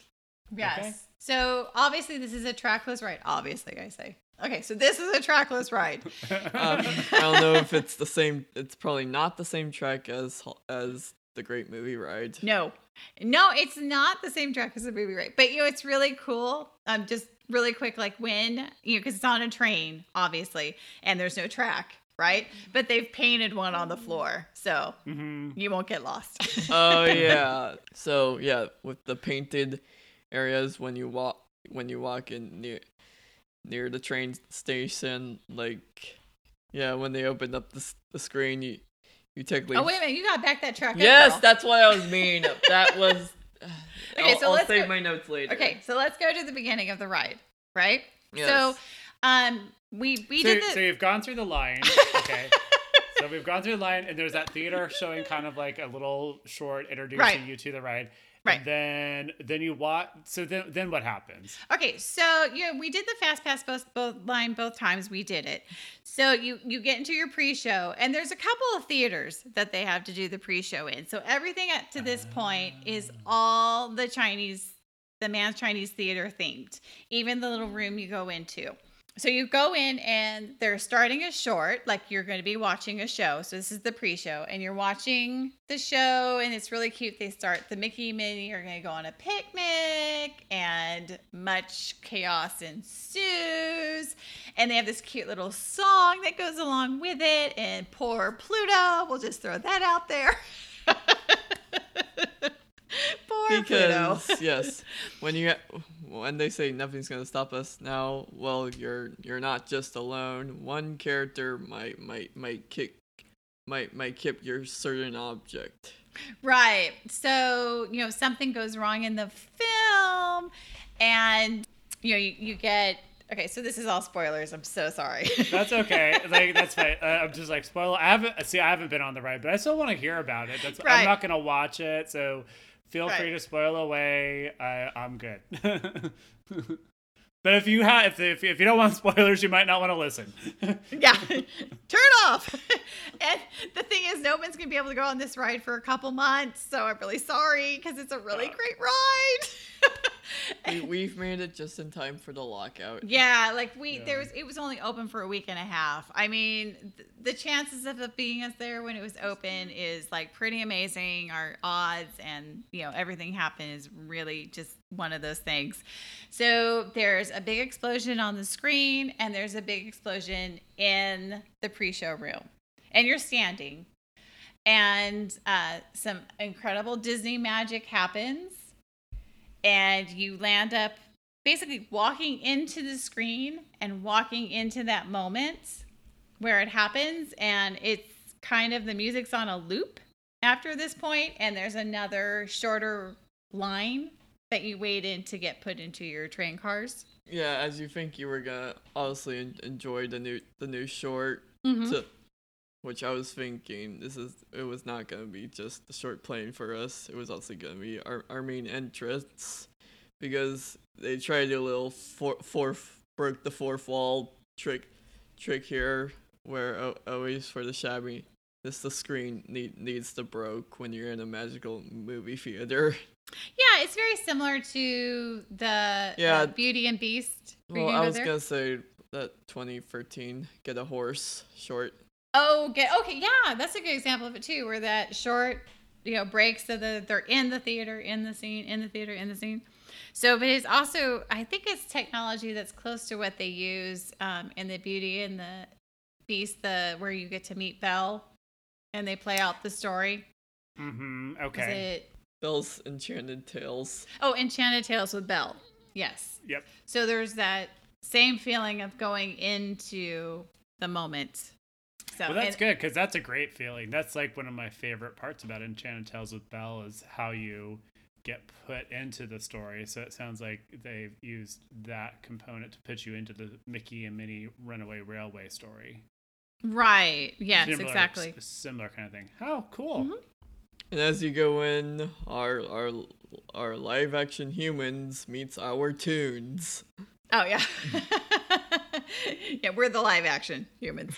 Yes. Okay. So obviously this is a trackless ride. Obviously, I say. Okay, so this is a trackless ride. <laughs> Um, I don't know if it's the same. It's probably not the same track as as the Great Movie Ride. No, no, it's not the same track as the movie ride. But you know, it's really cool. Um, just really quick, like when you know, because it's on a train, obviously, and there's no track, right? But they've painted one on the floor, so you won't get lost. oh yeah. <laughs> So yeah, with the painted areas when you walk when you walk in near near the train station, like yeah, when they opened up the the screen, you you technically. oh wait a minute, you gotta back that track. Yes, girl. that's what I was mean. <laughs> That was. <laughs> Okay, I'll, so I'll let's save go- my notes later. Okay, so let's go to the beginning of the ride, right? Yes. So, um, we we So, did the so you've gone through the line. Okay. <laughs> so we've gone through the line, and there's that theater showing kind of like a little short introducing Right. you to the ride. Right. And then then you walk. So then then what happens? Okay, so you know, we did the fast pass both, both line both times we did it. So you you get into your pre-show and there's a couple of theaters that they have to do the pre-show in. So everything up to this point is all the Chinese Grauman's Chinese theater themed. Even the little room you go into. So you go in and they're starting a short, like you're going to be watching a show. So this is the pre-show, and you're watching the show, and it's really cute. They start the Mickey and Minnie are going to go on a picnic, and much chaos ensues. And they have this cute little song that goes along with it. And poor Pluto, we'll just throw that out there. <laughs> poor Pluto. because yes, when you when they say nothing's gonna stop us now, well, you're you're not just alone. One character might might might kick might might keep your certain object. Right. So, you know, something goes wrong in the film and you know, you, you get okay, so this is all spoilers. I'm so sorry. <laughs> That's okay. like that's fine. Uh, I'm just like spoiler. I haven't see. I haven't been on the ride, but I still want to hear about it. That's Right. I'm not gonna watch it. So feel free to spoil away. I, I'm good. <laughs> but if you have, if, if if you don't want <laughs> spoilers, you might not want to listen. <laughs> yeah. Turn off. and the thing is no one's going to be able to go on this ride for a couple months, so I'm really sorry cuz it's a really great ride. We, we've made it just in time for the lockout. Yeah, like we there was it was only open for a week and a half. I mean, th- the chances of it being us there when it was open is like pretty amazing. Our odds and you know everything happened is really just one of those things. So there's a big explosion on the screen and there's a big explosion in the pre-show room, and you're standing, and uh, some incredible Disney magic happens and you land up basically walking into the screen and walking into that moment where it happens and it's kind of the music's on a loop after this point and there's another shorter line that you wait in to get put into your train cars Yeah, as you think you were gonna obviously enjoy the new the new short, Mhm. to, which I was thinking this is it was not gonna be just the short playing for us. It was also gonna be our, our main entrance because they tried to do a little four, fourth broke the fourth wall trick trick here where o- always for the shabby this the screen need, needs to broke when you're in a magical movie theater. yeah it's very similar to the Yeah. uh, beauty and beast Well, I was there? gonna say that 2013 get a horse short. Oh, get okay. Yeah, that's a good example of it too, where that short, you know, breaks so that they're in the theater, in the scene, in the theater, in the scene. So, but it's also, I think it's technology that's close to what they use um, in the Beauty and the Beast, the where you get to meet Belle, and they play out the story. mm-hmm. Is Okay. it? Belle's Enchanted Tales. Oh, Enchanted Tales with Belle. Yes. Yep. So there's that same feeling of going into the moment. So Well, that's and- good because that's a great feeling. That's like one of my favorite parts about Enchanted Tales with Belle is how you get put into the story. So it sounds like they've used that component to put you into the Mickey and Minnie Runaway Railway story. Right. Yes, Similar- exactly. Similar kind of thing. Oh, cool. Mm-hmm. And as you go in, our our our live action humans meets our tunes. Oh yeah. <laughs> <laughs> yeah, we're the live action humans.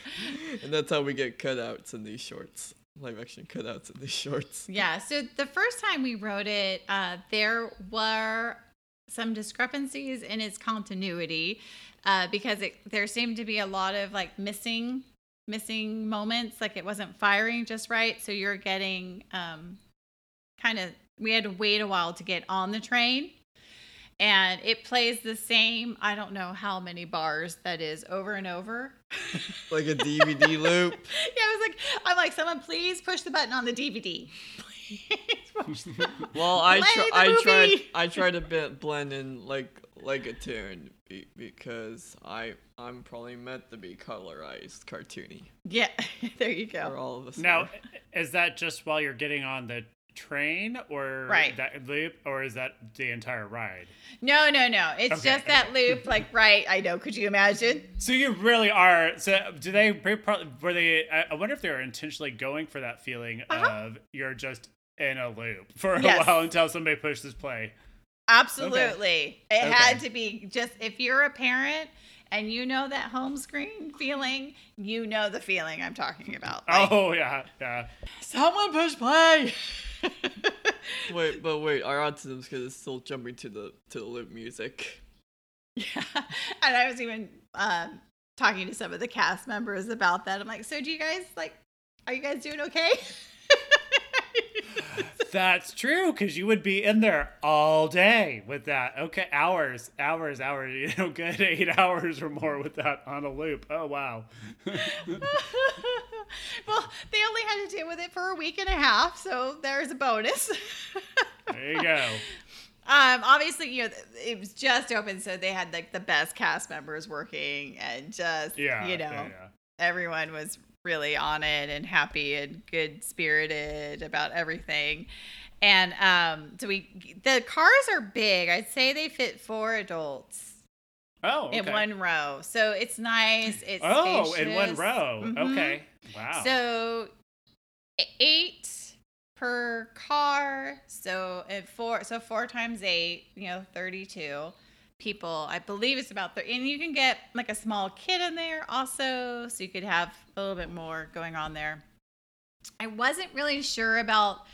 And that's how we get cutouts in these shorts. Live action cutouts in these shorts. Yeah. So the first time we wrote it, uh, there were some discrepancies in its continuity uh, because it, there seemed to be a lot of like missing missing moments like it wasn't firing just right so you're getting um kind of we had to wait a while to get on the train and it plays the same. I don't know how many bars that is over and over. <laughs> Like a DVD <laughs> loop. Yeah, I was like, I'm like, someone please push the button on the DVD. Please <laughs> the- Well, I Play tr- the I tried. I tried to bit blend in like like a tune be- because I I'm probably meant to be colorized, cartoony, yeah, there you or go. all of us. Now, is that just while you're getting on the train or Right. that loop, or is that the entire ride? No, no, no. It's Okay, just that loop. <laughs> Like, right? I know. Could you imagine? So you really are. So do they? Probably were they? I wonder if they were intentionally going for that feeling Uh-huh. of you're just in a loop <laughs> for a Yes. while until somebody pushes play. Absolutely. It Okay. had to be just if you're a parent and you know that home screen feeling, you know the feeling I'm talking about. Like, Oh yeah, yeah. someone push play. <laughs> <laughs> wait, but wait, our autism's because it's still jumping to the to the loop music. Yeah. <laughs> And I was even um, talking to some of the cast members about that. I'm like, so do you guys like, are you guys doing okay? <laughs> That's true because you would be in there all day with that. Okay, hours, hours, hours. You know, <laughs> good eight hours or more with that on a loop. Oh wow. <laughs> well, they only had to deal with it for a week and a half, so there's a bonus. There you go. <laughs> Um, obviously, you know, it was just open, so they had like the best cast members working, and just Yeah. you know, yeah, yeah. everyone was really on it and happy and good spirited about everything. And um, so we, the cars are big. I'd say they fit four adults Oh, okay. in one row, so it's nice. It's oh, in one spacious. row. Mhm. Okay. Wow. So eight per car. So at four, so four times eight, you know, thirty-two people. I believe it's about thirty, and you can get like a small kid in there also, so you could have a little bit more going on there. I wasn't really sure about.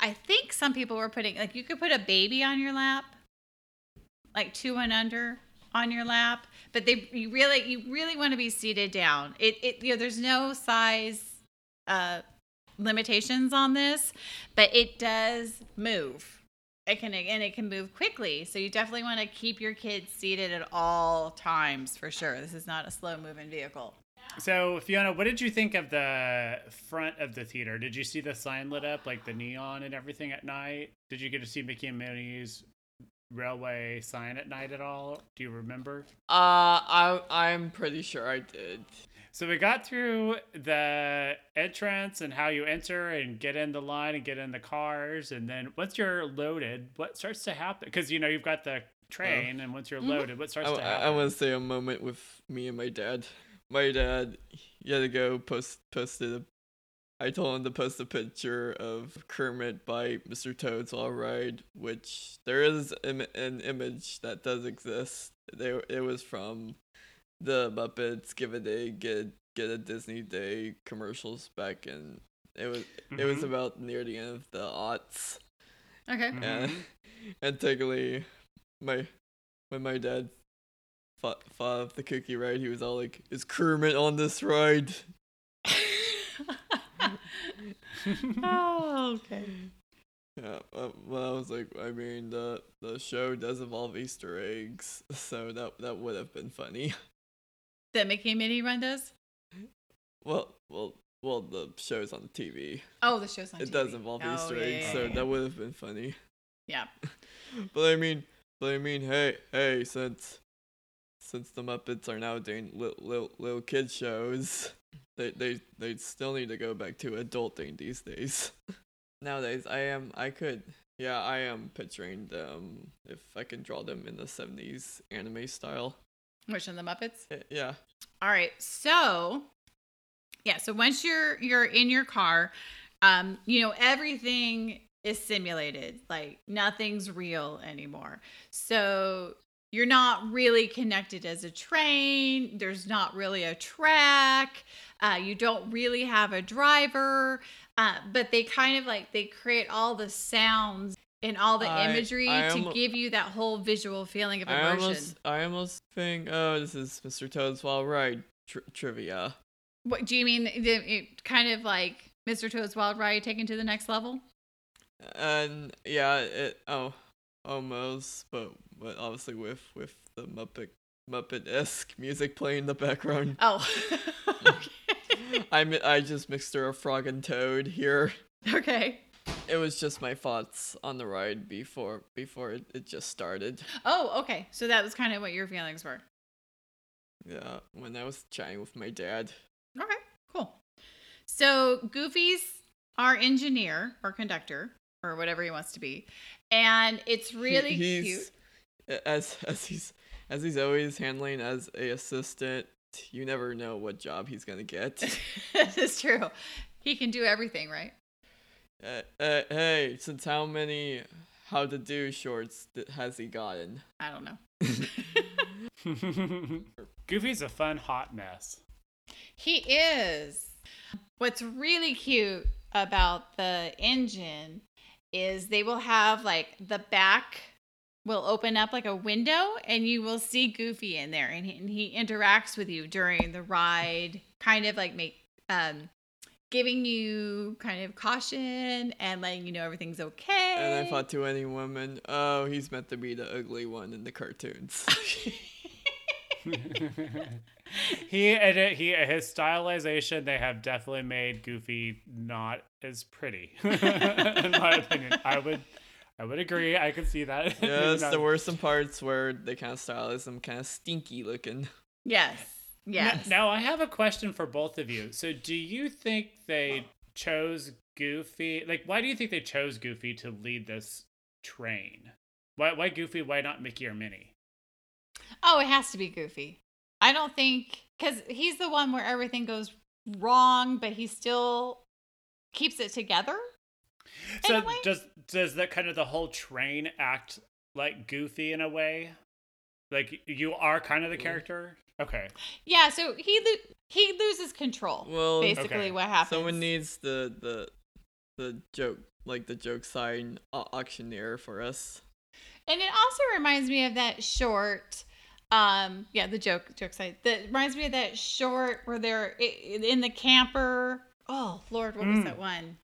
I think some people were putting like you could put a baby on your lap, like two and under on your lap, but they you really you really want to be seated down. It it you know there's no size uh limitations on this, but it does move. It can and it can move quickly, so you definitely want to keep your kids seated at all times for sure. This is not a slow moving vehicle. So, Fiona, what did you think of the front of the theater? Did you see the sign lit up, like the neon and everything at night? Did you get to see Mickey and Minnie's railway sign at night at all? Do you remember? Uh, I I'm pretty sure I did. So we got through the entrance and how you enter and get in the line and get in the cars, and then once you're loaded, what starts to happen? Because you know you've got the train, and once you're mm-hmm. loaded, what starts I, to happen? I, happen? want to say a moment with me and my dad. My dad, he had to go post posted. A, I told him to post a picture of Kermit by Mr. Toad's Wild Ride, which there is Im- an image that does exist. They, it was from the Muppets Give a Day, Get Get a Disney Day commercials back and It was it was about near the end of the aughts. Okay. And, Mhm. and technically, my when my dad fought, fought off the cookie ride, he was all like, "Is Kermit on this ride?" <laughs> oh, okay. Yeah. uh, Well, I was like, I mean, the the show does involve Easter eggs, so that that would have been funny. The Mickey and Minnie run does? Well, well, well, the show's on TV. Oh, the show's on TV. It TV. does involve Oh, Easter eggs, yeah, so yeah. that would have been funny. Yeah. <laughs> But I mean, but I mean, hey, hey, since since the Muppets are now doing little little, little kid shows, they they they still need to go back to adulting these days. <laughs> Nowadays, I am I could yeah I am picturing them if I can draw them in the seventies anime style. Which one, the Muppets? Yeah. All right. So, yeah. So once you're you're in your car, um, you know everything is simulated. Like nothing's real anymore. So you're not really connected as a train. There's not really a track. Uh, you don't really have a driver. Uh, but they kind of like they create all the sounds and all the I- imagery I to give you that whole visual feeling of I immersion. almost I almost think oh this is Mr. Toad's Wild Ride tri- trivia. What do you mean? The, it kind of like Mr. Toad's Wild Ride taken to the next level? And yeah, it oh almost, but but obviously with with the Muppet Muppet esque music playing in the background. Oh. <laughs> okay. <laughs> I I just mixed her a frog and toad here. okay. It was just my thoughts on the ride before before it, it just started. Oh, okay. So that was kind of what your feelings were. Yeah, when I was chatting with my dad. Okay, cool. So Goofy's our engineer or conductor or whatever he wants to be, and it's He- really he's, As as he's as he's always handling as a assistant, you never know what job he's gonna get. cute. <laughs> this is true. He can do everything, right? Uh, uh, hey, since how many how to do shorts th- has he gotten? I don't know. <laughs> Goofy's a fun hot mess. He is. What's really cute about the engine is they will have like the back will open up like a window and you will see Goofy in there and he, and he interacts with you during the ride, kind of like make um giving you kind of caution and letting you know everything's okay. And I thought to any woman, oh, he's meant to be the ugly one in the cartoons. <laughs> <laughs> he and it, he his stylization they have definitely made Goofy not as pretty. <laughs> in my opinion, I would I would agree. I could see that. yes, there were some parts where they kind of stylized him kind of stinky looking. yes. Yes. Now I have a question for both of you. So do you think they chose Goofy? Like, why do you think they chose Goofy to lead this train? Why why Goofy? Why not Mickey or Minnie? Oh, it has to be Goofy. I don't think because he's the one where everything goes wrong, but he still keeps it together. So does does that kind of the whole train act like Goofy in a way? Like you are kind of the character. Okay. Yeah, so he lo- he loses control. Well, basically, Okay. what happens? Someone needs the the the joke like the joke sign au- auctioneer for us. and it also reminds me of that short. Um, yeah, the joke joke side. That reminds me of that short where they're in the camper. Oh Lord, what was Mm. that one?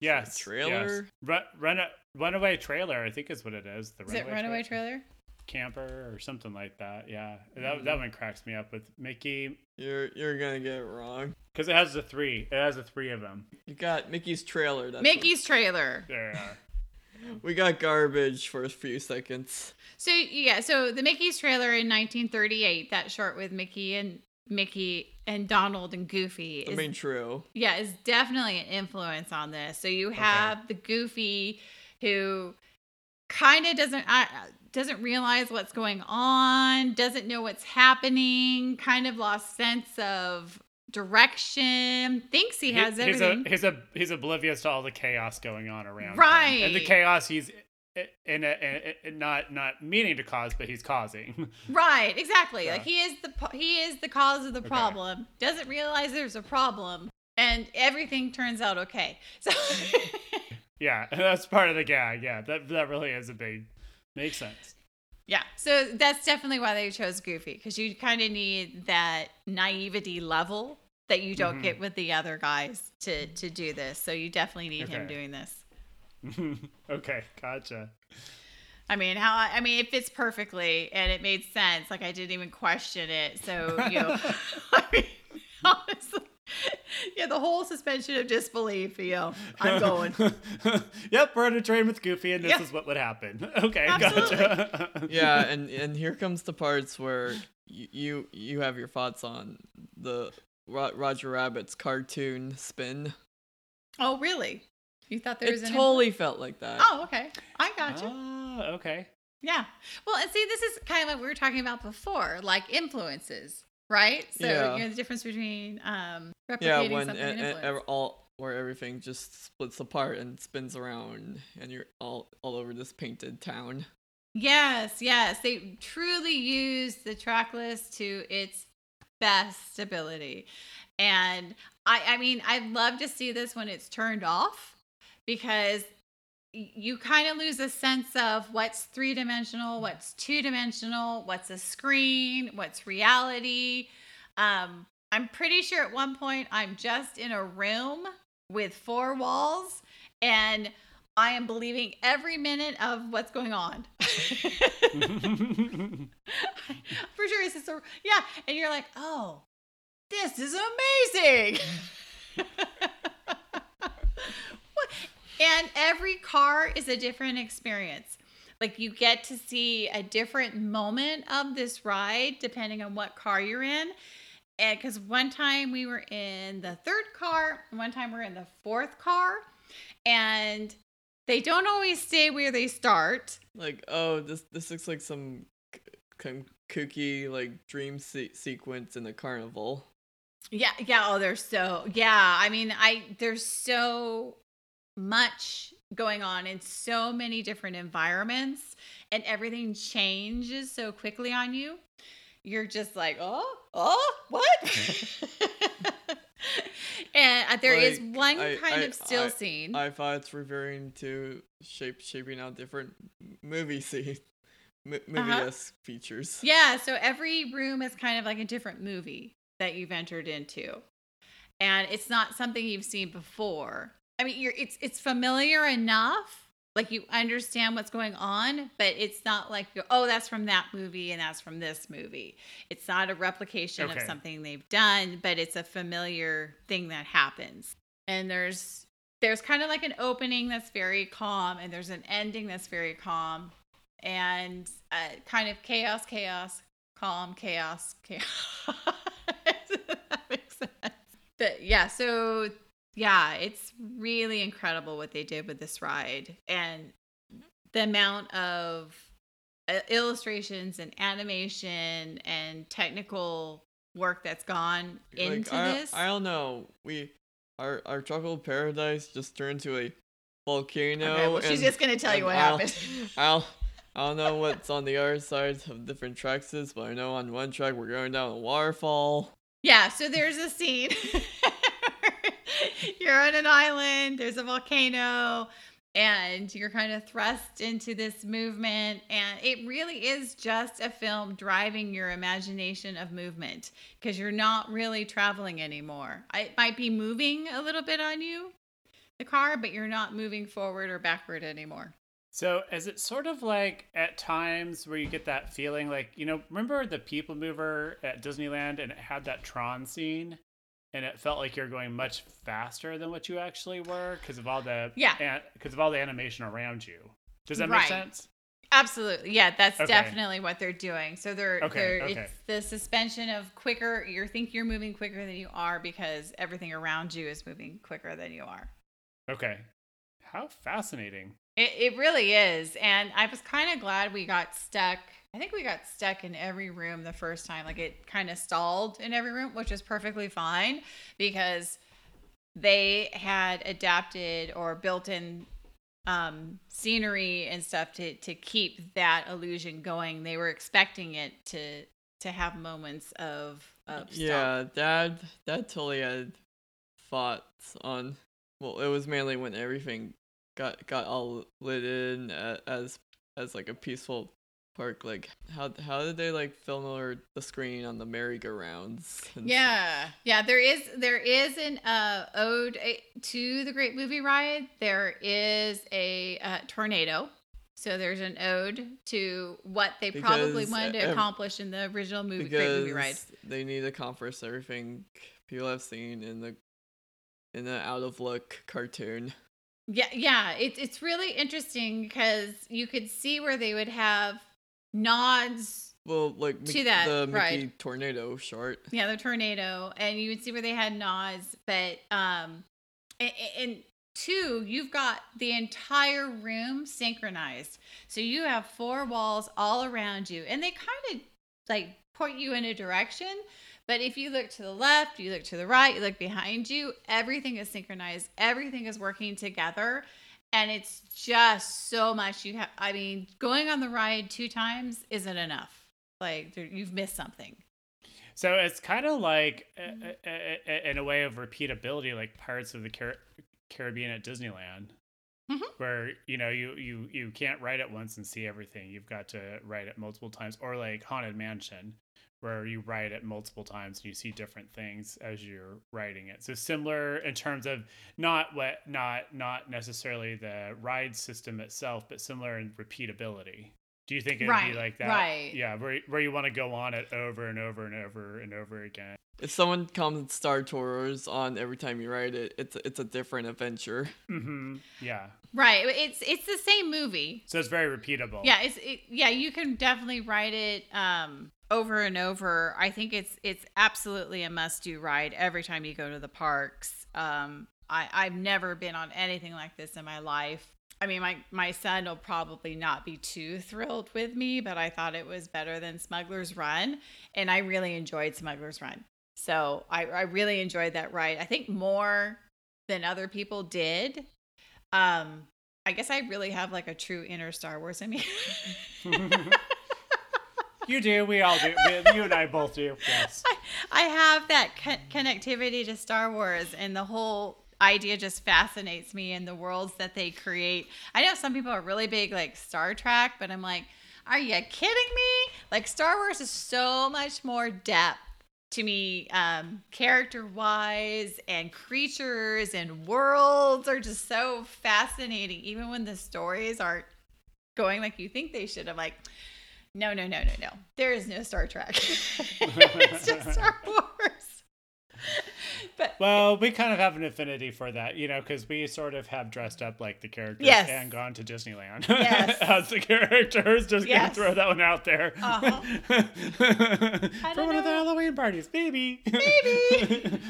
Yes. trailer? Yes. Run, run runaway trailer. I think is what it is. The Is it Runaway Trailer? Camper or something like that. Yeah, that that one cracks me up with Mickey You're you're gonna get it wrong. because it has the three. It has the three of them. You got Mickey's trailer. That's Mickey's trailer. There. <laughs> We got garbage for a few seconds. So yeah, so the Mickey's trailer in 1938, that short with Mickey and Mickey and Donald and Goofy The is main trio. yeah, is definitely an influence on this. So you have the Goofy who kind of doesn't uh, doesn't realize what's going on, doesn't know what's happening, kind of lost sense of direction, thinks he has he's everything. a he's a he's oblivious to all the chaos going on around him. Right. and the chaos he's in a, in a not not meaning to cause, but he's causing. <laughs> Right, exactly. Yeah. Like he is the he is the cause of the problem. Doesn't realize there's a problem, and everything turns out okay. <laughs> So <laughs> yeah, that's part of the gag. Yeah, that that really is a big makes sense. yeah, so that's definitely why they chose Goofy because you kind of need that naivety level that you don't Mhm. get with the other guys to to do this. So you definitely need him doing this. <laughs> okay, gotcha. I mean, how I mean, it fits perfectly and it made sense. Like I didn't even question it. So you know, <laughs> <laughs> I mean, honestly, <laughs> yeah, the whole suspension of disbelief. You know, I'm <laughs> going. yep, we're on a train with Goofy, and this Yeah. is what would happen. <laughs> Okay, Absolutely. gotcha. Yeah, and and here comes the parts where you you, you have your thoughts on the Ro- Roger Rabbit's cartoon spin. Oh, really? You thought there It was an totally felt like that. Oh, okay. I got you. Ah, okay. Yeah. Well, and see, this is kind of what we were talking about before, like influences, right? So Yeah. you know the difference between um replicating yeah, when something and, and and, all where everything just splits apart and spins around, and you're all all over this painted town. Yes, yes. They truly use the trackless to its best ability. And I I mean, I'd love to see this when it's turned off because you kind of lose a sense of what's three dimensional, what's two dimensional, what's a screen, what's reality. Um, I'm pretty sure at one point I'm just in a room with four walls and I am believing every minute of what's going on. <laughs> For sure, it's just a, yeah, and you're like, oh, this is amazing. <laughs> And every car is a different experience. Like you get to see a different moment of this ride depending on what car you're in. And because one time we were in the third car, one time we we're in the fourth car, and they don't always stay where they start. Like, oh, this this looks like some, k- kooky like dream se- sequence in the carnival. Yeah, yeah. Oh, there's so yeah. I mean, I they're so much going on in so many different environments, and everything changes so quickly on you. You're just like, oh, oh, what? <laughs> and uh, there is Like, one I- kind I- of still I- scene. I thought it's referring to shape shaping out different movie scenes m- movie Uh-huh. esque features. Yeah, so every room is kind of like a different movie that you've entered into. And it's not something you've seen before. I mean, you're it's it's familiar enough, like you understand what's going on, but it's not like you're, oh, that's from that movie and that's from this movie. It's not a replication of something they've done, but it's a familiar thing that happens. And there's there's kind of like an opening that's very calm and there's an ending that's very calm and uh, kind of chaos, chaos, calm, chaos, chaos. <laughs> that makes sense. But yeah, so yeah, it's really incredible what they did with this ride and the amount of uh, illustrations and animation and technical work that's gone Like, into I, this. I don't know. We our our tropical paradise just turned to a volcano. okay, well, she's and- just gonna tell you what I don't- happened. <laughs> I don't, I don't know what's on the other side of different tracks is, but I know on one track we're going down a waterfall. Yeah, so there's a scene. <laughs> <laughs> you're on an island, there's a volcano, and you're kind of thrust into this movement. And it really is just a film driving your imagination of movement because you're not really traveling anymore. It might be moving a little bit on you, the car, but you're not moving forward or backward anymore. So is it sort of like at times where you get that feeling like, you know, remember the People Mover at Disneyland and it had that Tron scene? And it felt like you're going much faster than what you actually were because of all the Yeah. because of all the animation around you. Does that Right. make sense? Absolutely. Yeah, that's Okay. definitely what they're doing. So they're Okay, they're okay. it's the suspension of quicker you think you're moving quicker than you are because everything around you is moving quicker than you are. Okay. How fascinating. It it really is. And I was kind of glad we got stuck. I think we got stuck in every room the first time. Like it kind of stalled in every room, which is perfectly fine because they had adapted or built in um scenery and stuff to to keep that illusion going. They were expecting it to to have moments of of. Yeah, Dad, Dad totally had thoughts on. Well, it was mainly when everything got got all lit in as as like a peaceful park. Like how how did they like film over the screen on the merry-go-rounds? and s- <laughs> Yeah, yeah. There is there is an uh, ode uh, to the Great Movie Ride. There is a uh, tornado. So there's an ode to what they probably wanted to accomplish in the original movie, Great Movie Ride. they need to accomplish everything people have seen in the in the out of look cartoon. Yeah, yeah. It's it's really interesting because you could see where they would have nods Well, like To Mickey- that the Mickey ride. tornado short. Yeah, the tornado, and you would see where they had nods, but um, and, and two, you've got the entire room synchronized, so you have four walls all around you, and they kind of like point you in a direction. But if you look to the left, you look to the right, you look behind you, everything is synchronized, everything is working together. And it's just so much you have. I mean, going on the ride two times isn't enough. Like, you've missed something. So it's kind of like, uh, Mm-hmm. uh, uh, in a way of repeatability, like Pirates of the Car- Caribbean at Disneyland, Mhm. where you know you you you can't write it once and see everything. You've got to write it multiple times, or like Haunted Mansion, where you ride it multiple times and you see different things as you're riding it. So similar in terms of not what not not necessarily the ride system itself, but similar in repeatability. Do you think it'd Right, be like that? right. Yeah, where where you want to go on it over and over and over and over again. If someone comes and Star Tours on every time you ride it, it's it's a different adventure. <laughs> Mm-hmm. Yeah. Right. It's it's the same movie. So it's very repeatable. Yeah, it's it, yeah, you can definitely write it um over and over. I think it's it's absolutely a must-do ride every time you go to the parks. Um I I've never been on anything like this in my life. I mean, my my son will probably not be too thrilled with me, but I thought it was better than Smuggler's Run, and I really enjoyed Smuggler's Run. So I, I really enjoyed that ride. I think more than other people did. Um, I guess I really have like a true inner Star Wars in me. <laughs> <laughs> You do. We all do. You and I both do. Yes. <laughs> I have that co- connectivity to Star Wars, and the whole idea just fascinates me and the worlds that they create. I know some people are really big like Star Trek, but I'm like, are you kidding me? Like Star Wars is so much more depth to me, um, character wise, and creatures and worlds are just so fascinating. Even when the stories aren't going like you think they should. I'm like, no, no, no, no, no. There is no Star Trek. <laughs> it's just Star <laughs> Wars. But Well, we kind of have an affinity for that, you know, because we sort of have dressed up like the characters Yes. and gone to Disneyland <laughs> Yes. as the characters. Just Yes. gonna throw that one out there. Uh-huh. for one of the. Halloween parties, maybe. Maybe.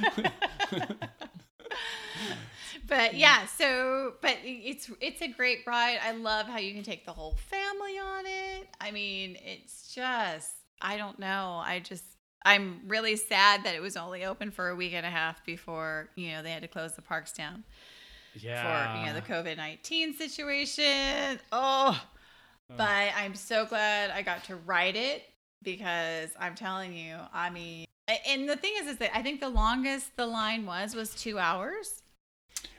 But yeah, so but it's it's a great ride. I love how you can take the whole family on it. I mean, it's just I don't know. I just I'm really sad that it was only open for a week and a half before, you know, they had to close the parks down yeah. for, you know, the COVID-19 situation. Oh, but I'm so glad I got to ride it because I'm telling you, I mean, and the thing is, is that I think the longest the line was was two hours.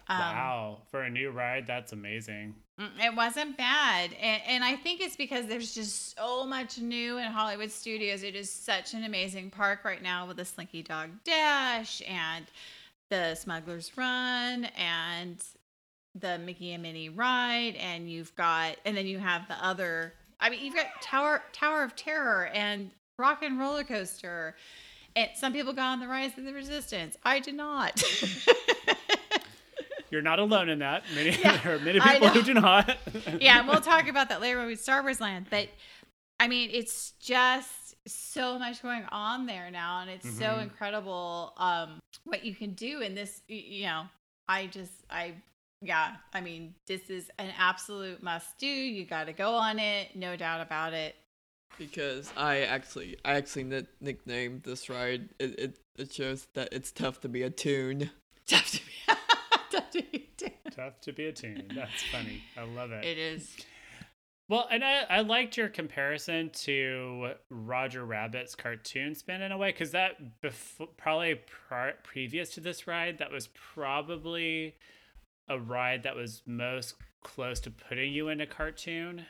Um, wow. For a new ride, that's amazing. Mm, It wasn't bad. And, and I think it's because there's just so much new in Hollywood Studios. It is such an amazing park right now with the Slinky Dog Dash and the Smuggler's Run and the Mickey and Minnie ride. And you've got, and then you have the other, I mean, you've got Tower, Tower of Terror and Rock and Roller Coaster. And some people got on the Rise of the Resistance. I did not. <laughs> You're not alone in that. Many, Yeah, <laughs> there are many people who do not. yeah, and we'll <laughs> talk about that later with Star Wars Land. But I mean, it's just so much going on there now, and it's so Mhm. incredible um, what you can do in this. You know, I just, I, yeah, I mean, this is an absolute must do. You got to go on it, no doubt about it. Because I actually I actually ni- nicknamed this ride. It, it it shows that it's tough to be a tune. <laughs> Tough to be, tough to be done. Tough to be a tune. That's funny. I love it. It is. Well, and I, I liked your comparison to Roger Rabbit's cartoon spin in a way, because that before, probably pri- previous to this ride, that was probably a ride that was most close to putting you in a cartoon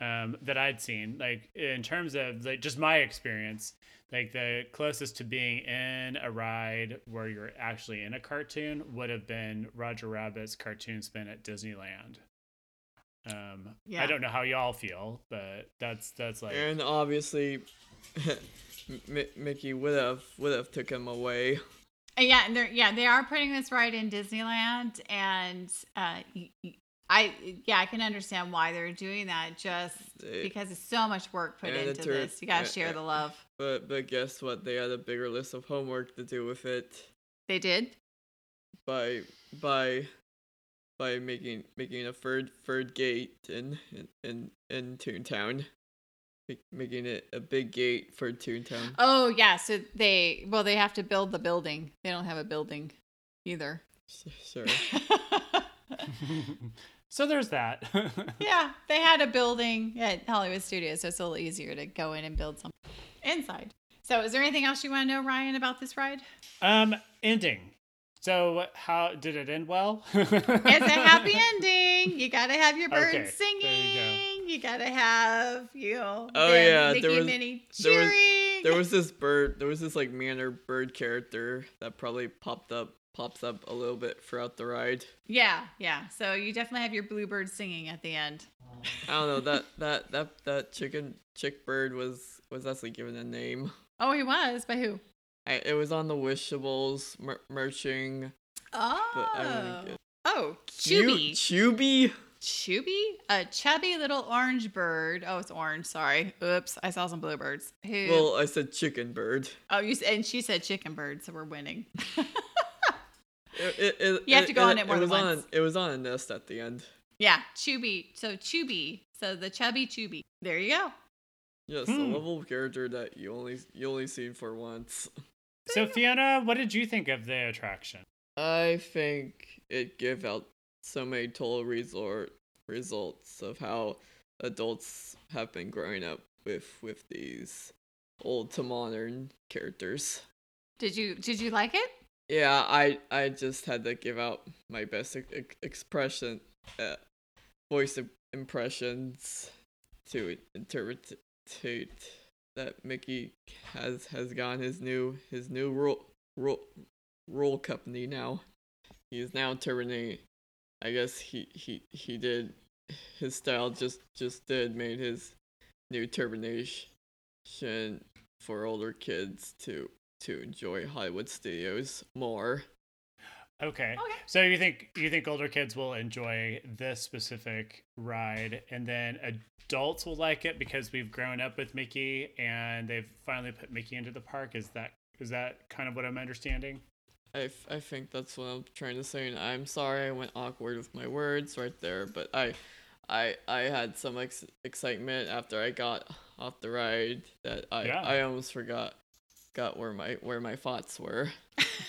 um, that I'd seen. Like in terms of like just my experience, like the closest to being in a ride where you're actually in a cartoon would have been Roger Rabbit's cartoon spin at Disneyland. Um, Yeah. I don't know how y'all feel, but that's that's like And obviously, <laughs> M- Mickey would have would have took him away. Yeah, and they're yeah they are putting this ride in Disneyland, and uh, y- y- I yeah I can understand why they're doing that just because it's so much work put and into this. You gotta share the love. But but guess what? They had a bigger list of homework to do with it They did. by by by making making a third third gate in in in, in Toontown, making it a big gate for Toontown. Oh yeah, so they well they have to build the building. They don't have a building either. S- Sure. <laughs> <laughs> so there's that. <laughs> yeah, they had a building at Hollywood Studios, so it's a little easier to go in and build something inside. So, is there anything else you want to know, Ryan, about this ride? um, ending. So how did it end well? <laughs> It's a happy ending. You gotta have your birds Okay, there you go. singing. You, gotta have you know. Oh, them yeah, Mickey there was- Minnie there was- there was this bird. There was this like manner bird character that probably popped up, pops up a little bit throughout the ride. yeah, yeah. So you definitely have your bluebird singing at the end. I don't know that <laughs> that that that chicken chick bird was was actually given a name. Oh, he was by who? I, it was on the Wishables mer- merching. Oh, But I don't it- oh, oh Chew- Chubby, Chubby. Chubby, a chubby little orange bird. Oh, it's orange. Sorry. Oops, I saw some bluebirds. Who? Well, I said chicken bird. oh, you and she said chicken bird, so we're winning. <laughs> It, it, it, You have to go on it more was than on once. A, it was on a nest at the end. yeah, Chubby. So Chubby. So the chubby Chubby. There you go. Yes, Hmm. a level of character that you only you only see for once. So Fiona, what did you think of the attraction? I think it gave out so many total resort results of how adults have been growing up with with these old to modern characters. Did you did you like it? Yeah, I I just had to give out my best ex- expression, uh, voice im- impressions to interpret that Mickey has has gotten his new his new roll roll roll company now. He's now terminating. I guess he he he did his style just just did made his new termination for older kids to to enjoy Hollywood studios more. Okay. Okay. So you think you think older kids will enjoy this specific ride, and then adults will like it because we've grown up with Mickey and they've finally put Mickey into the park. Is that is that kind of what I'm understanding? I, f- I think that's what I'm trying to say, and I'm sorry I went awkward with my words right there, but I I I had some ex- excitement after I got off the ride that I Yeah. I almost forgot got where my where my thoughts were.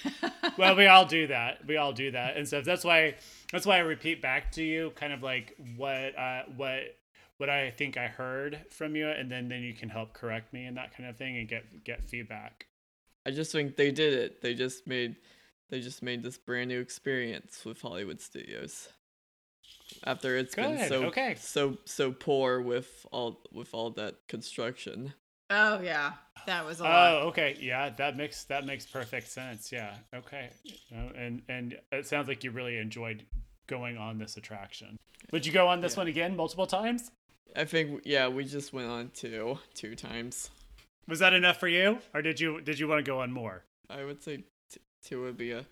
<laughs> well, we all do that. We all do that, and so that's why that's why I repeat back to you, kind of like what uh, what what I think I heard from you, and then then you can help correct me and that kind of thing, and get get feedback. I just think they did it. They just made they just made this brand new experience with Hollywood studios. After it's been so okay. so so poor with all with all that construction. Oh yeah, that was a lot. Oh, okay, yeah, that makes that makes perfect sense. Yeah, okay, Uh, and and it sounds like you really enjoyed going on this attraction. Would you go on this Yeah. one again multiple times? I think yeah, we just went on two two times. Was that enough for you, or did you did you want to go on more? I would say t- two would be a,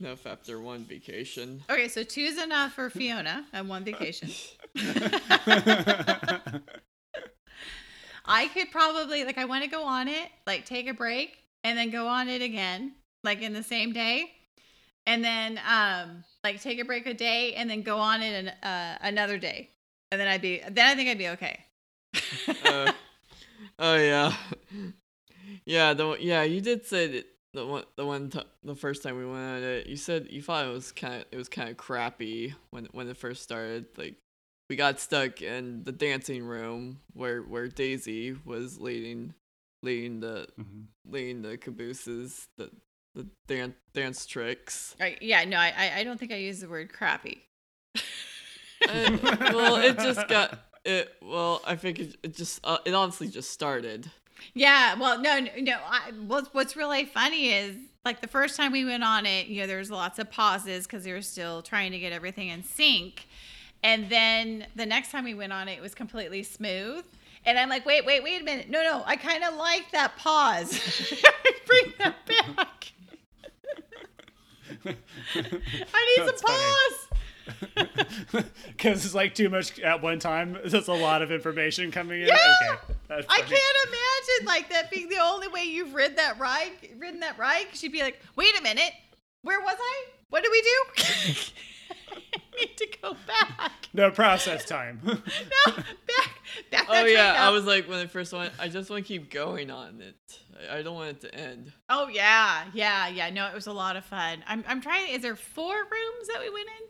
enough after one vacation. Okay, so two's enough for Fiona and one vacation. <laughs> <laughs> <laughs> I could probably like I want to go on it, like take a break and then go on it again, like in the same day. And then um like take a break a day and then go on it an, uh, another day. And then I'd be then I think I'd be okay. Uh, oh yeah, yeah. The yeah you did say that the one the one t- the first time we went on it. You said you thought it was kind of it was kind of crappy when when it first started. Like we got stuck in the dancing room where where Daisy was leading leading the leading the cabooses the the dance dance tricks. Right, yeah, no, I I- I don't think I use the word crappy. And, well, it just got it. Well, I think it, it just uh, it honestly just started. Yeah, well, no, no, no. I, what's what's really funny is like the first time we went on it, you know, there was lots of pauses because they were still trying to get everything in sync, and then the next time we went on it, it was completely smooth. And I'm like, wait, wait, wait a minute. No, no, I kind of like that pause. <laughs> Bring that back. I need That's some funny. pause. <laughs> Because it's like too much at one time. There's a lot of information coming in. Yeah. Okay, I can't imagine like that being the only way you've ridden that ride, ridden that ride. You'd be like, wait a minute, where was I? What did we do? <laughs> I <laughs> need to go back. <laughs> No process time. <laughs> No, back, back. Oh that train yeah, I was like when I first went, I just want to keep going on it. I, I don't want it to end. Oh yeah, yeah, yeah. No, it was a lot of fun. I'm, I'm trying. Is there four rooms that we went in?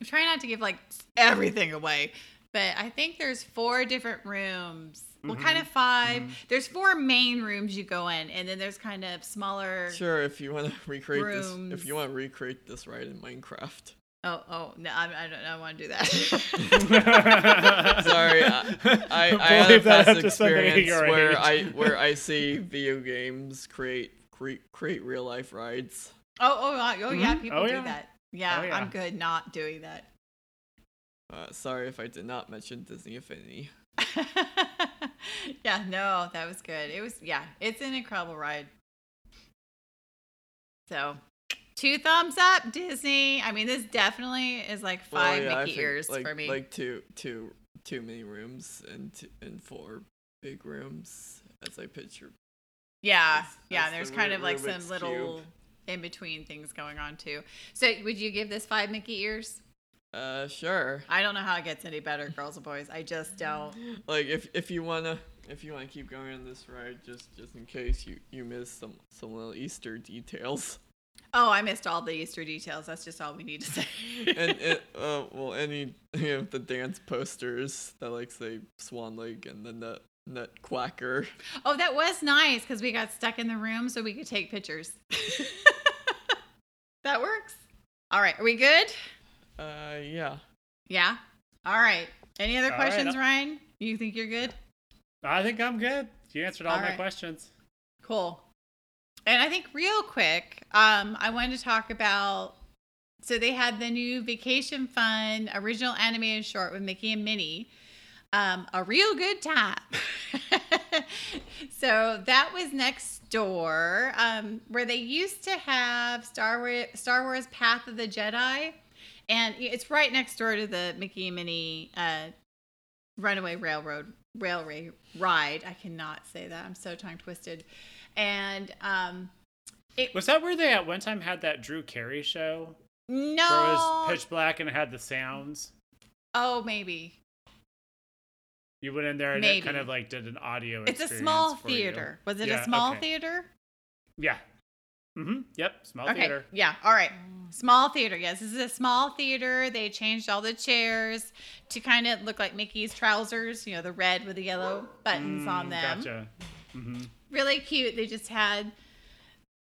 I'm trying not to give like everything away, but I think there's four different rooms. Well, kind of mm-hmm. 5 mm-hmm. There's four main rooms you go in, and then there's kind of smaller. Sure, if you want to recreate this, if you want to recreate this ride in Minecraft. Oh, oh no, I, I don't. I want to do that. <laughs> Sorry, I, I, I had a Believe that past up to somebody experience your where age. I where I see video games create create, create real life rides. Oh, oh, uh, oh, yeah. People Oh, do yeah. that. Yeah, Oh, yeah. I'm good not doing that. Uh, sorry if I did not mention Disney Infinity. <laughs> yeah, no, that was good. It was, yeah, it's an incredible ride. So, two thumbs up, Disney. I mean, this definitely is like Well, five yeah, Mickey ears like, for me. Like two two two mini rooms and two, and four big rooms as I picture. yeah, that's- yeah. that's There's the kind of like some little Cube. in between things going on too. So, would you give this five Mickey ears? Uh, sure. I don't know how it gets any better, girls and boys. I just don't. <laughs> Like if if you wanna if you wanna keep going on this ride, just just in case you you miss some some little Easter details. Oh, I missed all the Easter details. That's just all we need to say. <laughs> and it, <laughs> uh, well, any <laughs> any of the dance posters that like say Swan Lake and then the nut nut quacker. Oh, that was nice because we got stuck in the room so we could take pictures. that works. All right. Are we good? Uh, yeah. Yeah. All right. Any other All right, questions, I'll- Ryan? You think you're good? I think I'm good. You answered all, All my right. questions. Cool. And I think real quick, um, I wanted to talk about. So they had the new Vacation Fun original animated short with Mickey and Minnie. Um, a real good time. <laughs> so that was next door, um, where they used to have Star Wars, Star Wars Path of the Jedi, and it's right next door to the Mickey and Minnie uh, Runaway Railroad Railway Ride. I cannot say that. I'm so tongue twisted. And um, it Was that where they at one time had that Drew Carey show? Where it was pitch black and it had the sounds? Oh, maybe. You went in there and Maybe. it kind of like did an audio It's a small for you. theater. Was it Yeah, a small okay. theater? Yeah. Mm-hmm. Yep. Small Okay. theater. Yeah. All right. Small theater. Yes, this is a small theater. They changed all the chairs to kind of look like Mickey's trousers. You know, the red with the yellow buttons on Mm, them. Gotcha. Mm-hmm. Really cute. They just had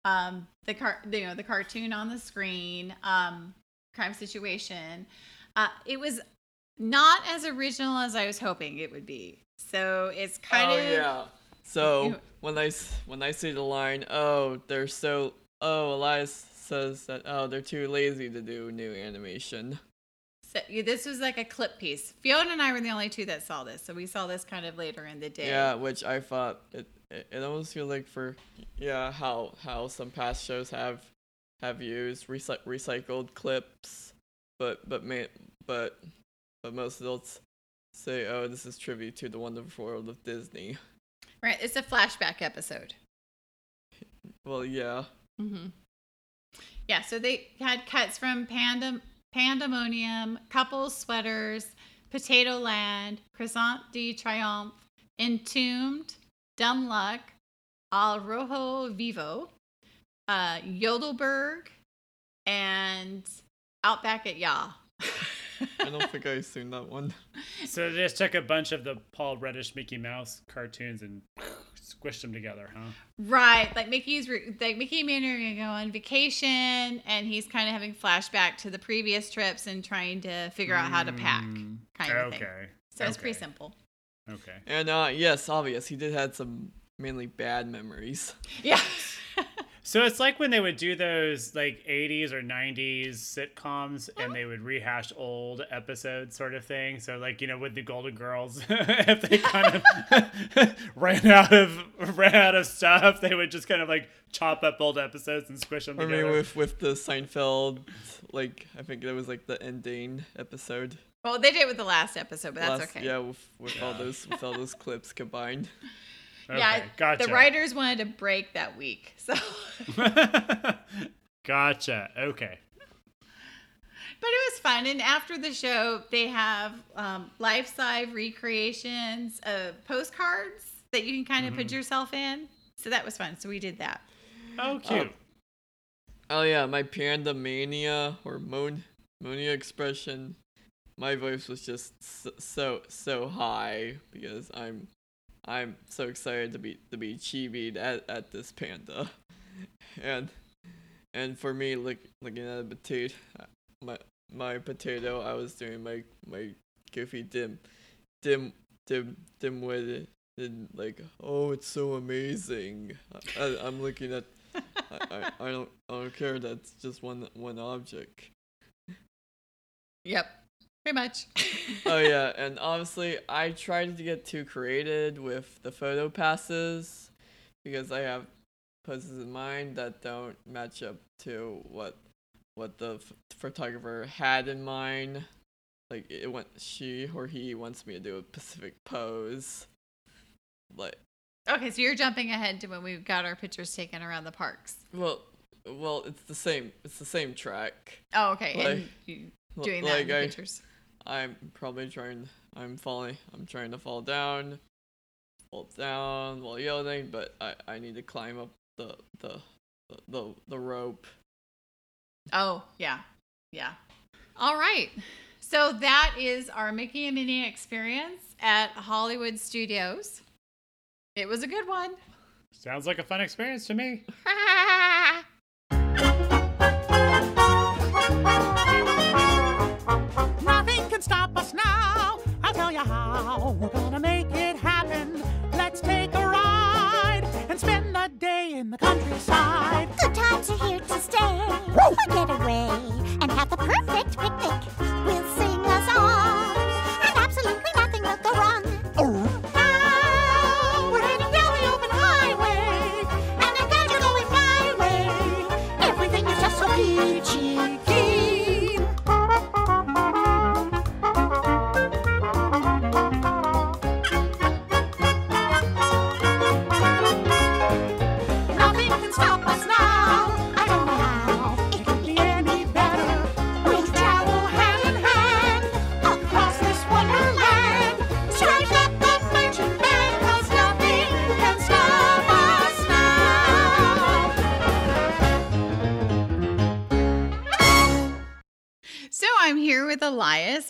um the car you know the cartoon on the screen um crime situation uh it was not as original as i was hoping it would be so it's kind oh of yeah. So when I when I see the line, oh, they're so oh, Elias says that oh, they're too lazy to do new animation. So yeah, this was like a clip piece. Fiona and I were the only two that saw this, so we saw this kind of later in the day. Yeah, which I thought it it, it almost feels like for yeah how how some past shows have have used recy- recycled clips, but but ma- but but most adults say oh this is tribute to the wonderful world of Disney. Right. It's a flashback episode. Well yeah. Mm-hmm. Yeah. So they had cuts from Pandem- Pandemonium, Couples Sweaters, Potato Land, Croissant de Triomphe, Entombed, Dumb Luck, Al Rojo Vivo, uh, Yodelberg, and Outback at Ya. <laughs> I don't think I've seen that one. So they just took a bunch of the Paul Rudish Mickey Mouse cartoons and squished them together, huh? Right, like Mickey's re- like Mickey and Minnie are gonna go on vacation, and he's kind of having flashback to the previous trips and trying to figure out how to pack, Mm, kind of thing. Okay. So it's pretty simple. Okay. And uh yes, obvious he did had some mainly bad memories. <laughs> Yeah, <laughs> So it's like when they would do those like 80s or 90s sitcoms and they would rehash old episodes sort of thing. So like, you know, with the Golden Girls, <laughs> if they kind of ran out of ran out of stuff, they would just kind of like chop up old episodes and squish them I together. mean with with the Seinfeld like I think that was like the ending episode. Well, they did it with the last episode, but that's okay. Yeah, with, with all those with all those clips combined. <laughs> yeah. Gotcha. The writers wanted to break that week, so. <laughs> gotcha. Okay. But it was fun. And after the show, they have um, life size recreations of postcards that you can kind of Mm-hmm. put yourself in. So that was fun. So we did that. Oh, cute. Oh yeah, my panda mania or mon monia expression. My voice was just so so, high because I'm I'm so excited to be to be chibied at, at this panda, <laughs> and and for me look looking at a potato, my my potato, I was doing my my goofy dim dim dim dimwitted and like, oh, it's so amazing. I, I, I'm looking at. I, I, I don't I don't care. That's just one one object. Yep. Pretty much. <laughs> oh yeah, and honestly, I tried to get too creative with the photo passes because I have poses in mind that don't match up to what what the f- photographer had in mind. Like it went, she or he wants me to do a specific pose. Like, Okay, so you're jumping ahead to when we got our pictures taken around the parks. well, well, it's the same. It's the same track. Oh, okay. and you doing that in the I, pictures. I'm probably trying. I'm falling. I'm trying to fall down, fall down while yelling, but I I need to climb up the the the the, the rope. Oh, yeah. Yeah. All right. So that is our Mickey and Minnie experience at Hollywood Studios. It was a good one. Sounds like a fun experience to me. <laughs> tell you how. We're gonna make it happen. Let's take a ride and spend the day in the countryside. Good times are here to stay. We'll get away and have the perfect picnic.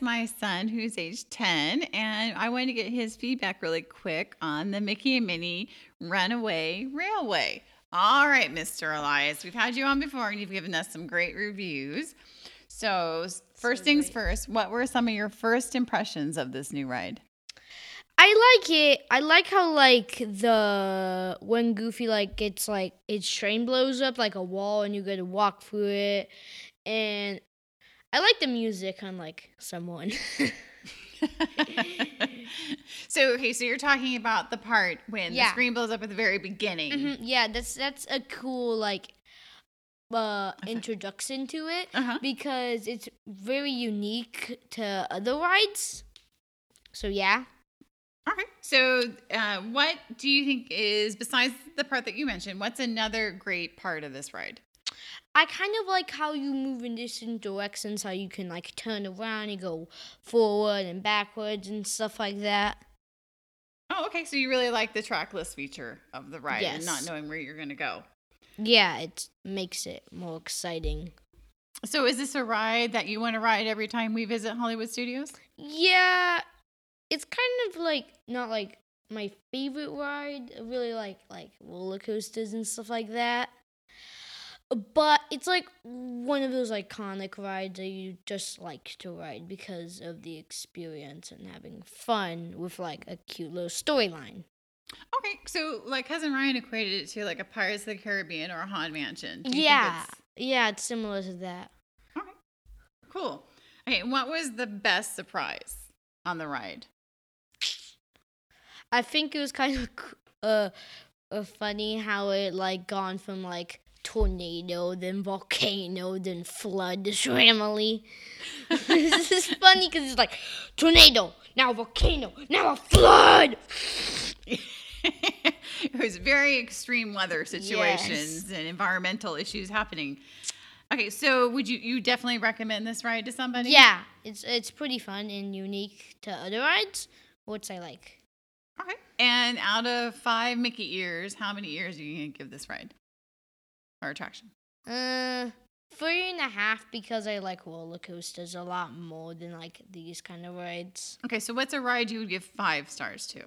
My son, who's age 10, and I wanted to get his feedback really quick on the Mickey and Minnie Runaway Railway. All right, Mr. Elias, we've had you on before and you've given us some great reviews. So, first things first, what were some of your first impressions of this new ride? I like it. I like how like the when Goofy like gets like its train blows up like a wall and you get to walk through it, and I like the music on like someone. <laughs> so, okay, so you're talking about the part when the screen blows up at the very beginning. Mhm, Yeah, that's that's a cool like uh introduction to it Uh-huh. because it's very unique to other rides. So yeah. Okay. So, uh, what do you think is, besides the part that you mentioned, what's another great part of this ride? I kind of like how you move in different directions, how you can like turn around and go forward and backwards and stuff like that. Oh, okay. So, you really like the trackless feature of the ride and not knowing where you're going to go. Yeah, it makes it more exciting. So, is this a ride that you want to ride every time we visit Hollywood Studios? Yeah, it's kind of like not like my favorite ride. I really like like roller coasters and stuff like that. But it's like one of those iconic rides that you just like to ride because of the experience and having fun with like a cute little storyline. Okay. So, like cousin Ryan equated it to like a Pirates of the Caribbean or a Haunted Mansion. Do you think Yeah, it's- yeah, it's similar to that. Okay. Cool. Okay. What was the best surprise on the ride? I think it was kind of uh, uh funny how it like gone from like tornado, then volcano, then flood to Shramley. <laughs> this is funny because it's like tornado, now volcano, now a flood. <laughs> it was very extreme weather situations and environmental issues happening. Okay, so would you you definitely recommend this ride to somebody? Yeah, it's it's pretty fun and unique to other rides, which I like. Okay. And out of five Mickey ears, how many ears are you gonna give this ride or attraction? Uh, three and a half because I like roller coasters a lot more than like these kind of rides. Okay, so what's a ride you would give five stars to?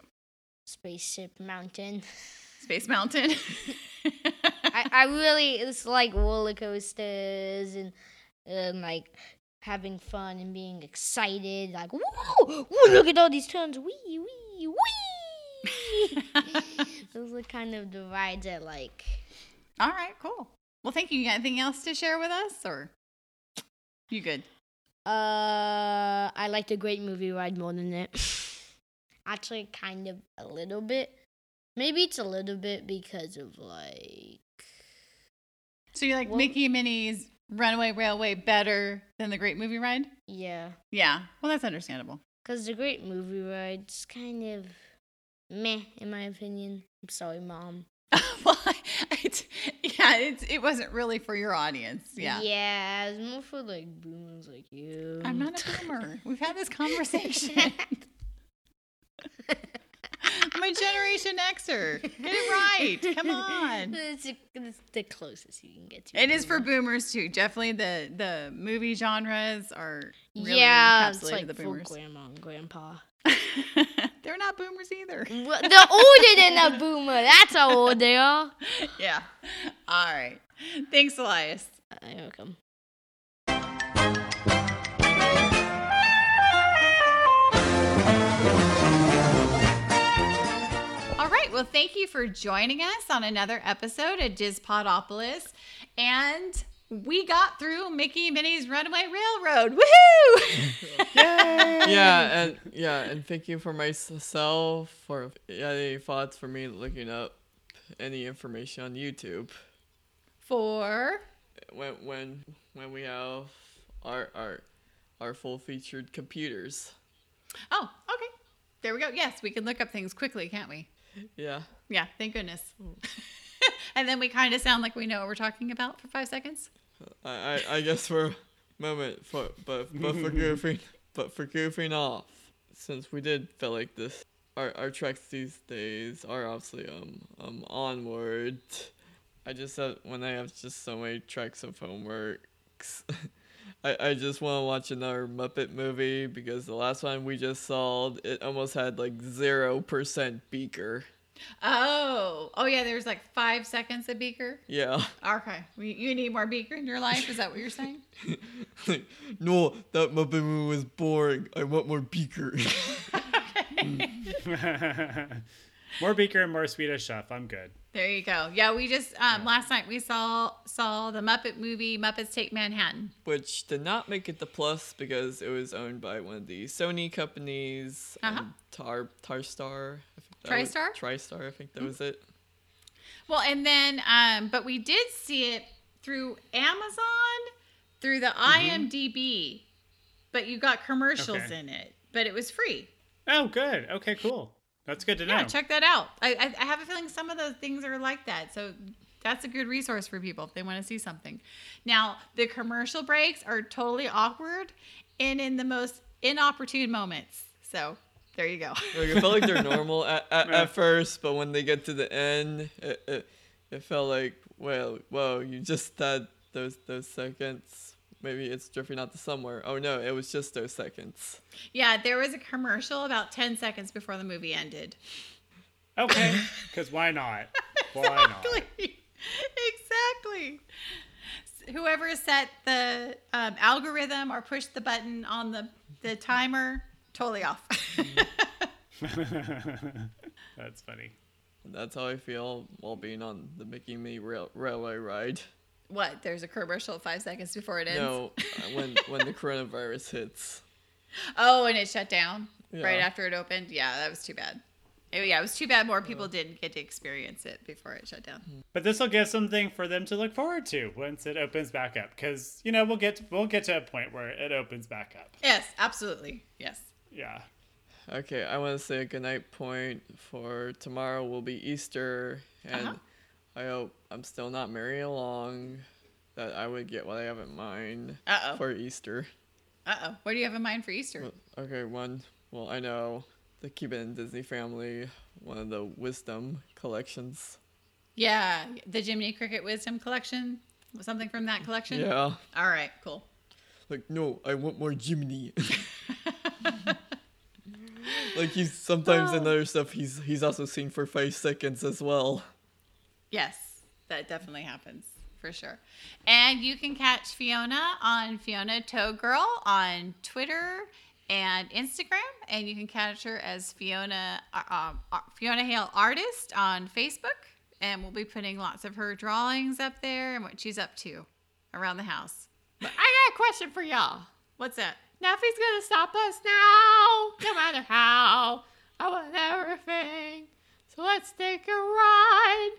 Spaceship Mountain. <laughs> Space Mountain. <laughs> <laughs> I, I really it's like roller coasters and um, like having fun and being excited. Like, whoa, whoa, look at all these turns. Wee, wee. wee, wee. Those are kind of the rides I like. All right, cool. Well, thank you. You got anything else to share with us, or you good? Uh, I liked the Great Movie Ride more than it. <laughs> Actually, kind of a little bit. Maybe it's a little bit because of like. So you like Well- Mickey and Minnie's Runaway Railway better than the Great Movie Ride? Yeah. Yeah. Well, that's understandable. Because the Great Movie Ride's kind of meh, in my opinion. I'm sorry, Mom. <laughs> well, I, it, yeah, it's, it wasn't really for your audience. Yeah. Yeah, it's more for like boomers like you. I'm not a boomer. We've had this <laughs> conversation. I'm a Generation Xer. Get it right. Come on. <laughs> It's, it's the closest you can get to. It is for boomers too. Definitely the the movie genres are really yeah, it's like the for boomers. grandma and grandpa. <laughs> They're not boomers either. Well, They're older than a boomer. That's how old they are. <laughs> yeah. All right. Thanks, Elias. Uh, you're welcome. Well, thank you for joining us on another episode of Dispodopolis. And we got through Mickey Minnie's Runaway Railroad. Woohoo! <laughs> yeah, and yeah, and thank you for myself for any thoughts for me looking up any information on YouTube For when when when we have our our our full featured computers. oh, okay. There we go. Yes, we can look up things quickly, can't we? Yeah. Yeah, thank goodness. <laughs> and then we kind of sound like we know what we're talking about for five seconds. I, I, I guess for a moment, for but but for <laughs> goofing, but for goofing off, since we did feel like this, our our treks these days are obviously um um onward. I just have when I have just so many treks of homeworks. <laughs> I, I just want to watch another Muppet movie because the last one we just saw it almost had like zero percent beaker. Oh, oh yeah. There's like five seconds of Beaker. Yeah. Okay, you you need more Beaker in your life. Is that what you're saying? Like, <laughs> no, that Muppet movie was boring. I want more beaker. <laughs> <laughs> more Beaker and more Swedish chef. I'm good. There you go. Yeah, we just um, last night we saw saw the Muppet movie Muppets Take Manhattan. which did not make it the plus because it was owned by one of the Sony companies, Uh-huh. um, Tar Tarstar. I think that was- TriStar? TriStar, I think that was it. Well, and then um, but we did see it through Amazon, through the IMDb, but you got commercials Okay. in it, but it was free. Oh, good. Okay, cool. That's good to know. Yeah, check that out. I, I I have a feeling some of those things are like that, so that's a good resource for people if they want to see something. Now, the commercial breaks are totally awkward and in the most inopportune moments. So there you go. Like, it felt like they're <laughs> normal at, at, Yeah. at first, but when they get to the end, it, it, it felt like, well, whoa, you just had those those seconds. Maybe it's drifting out to somewhere. Oh no, it was just those seconds. Yeah, there was a commercial about 10 seconds before the movie ended. Okay, <laughs> because why not? <laughs> Why not? Exactly. exactly. Whoever set the um, algorithm or pushed the button on the, the timer, totally off. <laughs> That's funny. That's how I feel while being on the Mickey Me rail, railway ride. What? There's a commercial five seconds before it ends? No, uh, when when the coronavirus hits. Oh, and it shut down right after it opened? Yeah, that was too bad. Oh, yeah, it was too bad more people didn't get to experience it before it shut down. But this will give something for them to look forward to once it opens back up. Because you know we'll get we'll get to a point where it opens back up. Yes, absolutely. Yes. Yeah. Okay, I want to say a goodnight point for tomorrow will be Easter, and Uh-huh. I hope I'm still not marrying along. That I would get what I have in mind Uh-oh. for Easter. Uh oh. What do you have in mind for Easter? Okay, one. Well, I know the Cuban in Disney family, one of the wisdom collections. Yeah, the Jiminy Cricket Wisdom Collection. Something from that collection? Yeah. All right, cool. Like, no, I want more Jiminy. <laughs> like he's sometimes in other stuff he's he's also seen for five seconds as well. Yes, that definitely happens for sure. And you can catch Fiona on Fiona Toe Girl on Twitter and Instagram, and you can catch her as Fiona uh, um, uh, Fiona Hale Artist on Facebook. And we'll be putting lots of her drawings up there and what she's up to around the house. But I got a question for y'all. What's that? Nothing's gonna stop us now, no matter how. I want everything. So let's take a ride,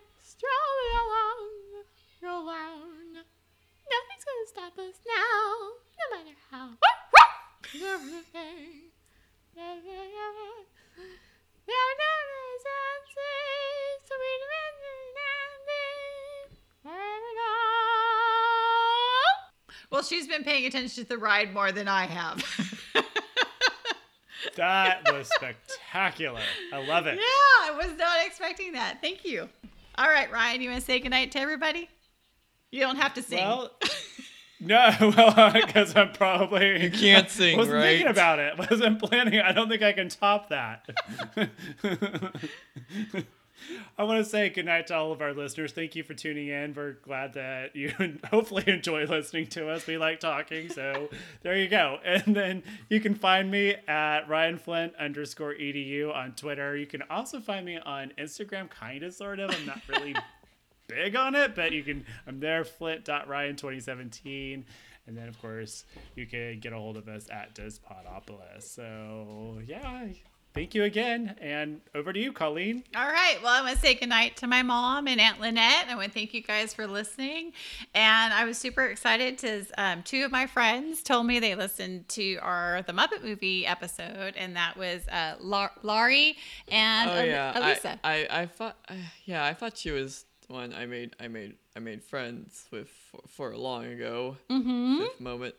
strolling along the alone. Nothing's gonna stop us now, no matter how. Everything. There never is answers to be Well, she's been paying attention to the ride more than I have. <laughs> That was spectacular. I love it. Yeah, I was not expecting that. Thank you. All right, Ryan, you want to say goodnight to everybody? You don't have to sing. Well, <laughs> no, <laughs> well, because I'm probably You can't sing, wasn't thinking about it. <laughs> Wasn't planning. I don't think I can top that. <laughs> I want to say goodnight to all of our listeners. Thank you for tuning in. We're glad that you <laughs> hopefully enjoy listening to us. We like talking, so there you go. And then you can find me at Ryan Flint underscore edu on Twitter. You can also find me on Instagram, kind of, sort of. I'm not really <laughs> big on it, but you can. I'm there, Flint.Ryan2017. And then, of course, you can get a hold of us at Dispodopolis. So, yeah, thank you again. And over to you, Colleen. All right. Well, I want to say goodnight to my mom and Aunt Lynette. I want to thank you guys for listening. And I was super excited to um, two of my friends told me they listened to our The Muppet Movie episode, and that was uh, Lar- Laurie and Oh El- yeah, Elisa. I, I I thought uh, yeah I thought she was the one I made I made I made friends with for, for long ago. Mm-hmm. Fifth moment.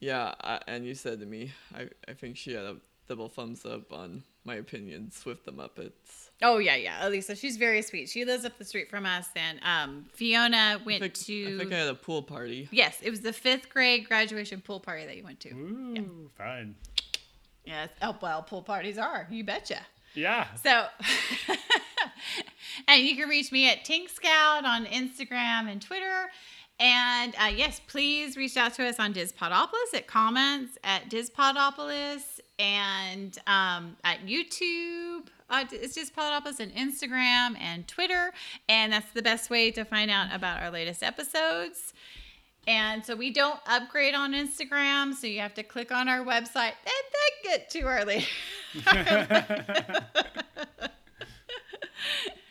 Yeah, I, and you said to me, I I think she had a double thumbs up on my opinions with the Muppets. oh, yeah, yeah. Elisa, she's very sweet. She lives up the street from us. And um, Fiona I went think, to. I think I had a pool party. Yes, it was the fifth grade graduation pool party that you went to. Ooh, fun. Yes. Oh, well, pool parties are. You betcha. Yeah. So, <laughs> and you can reach me at Tink Scout on Instagram and Twitter. And uh, yes, please reach out to us on Dispodopolis at comments at Dispodopolis and um, at YouTube. Uh, it's Dispodopolis and Instagram and Twitter. And that's the best way to find out about our latest episodes. And so we don't upgrade on Instagram, so you have to click on our website and then get to our latest. <laughs> <laughs>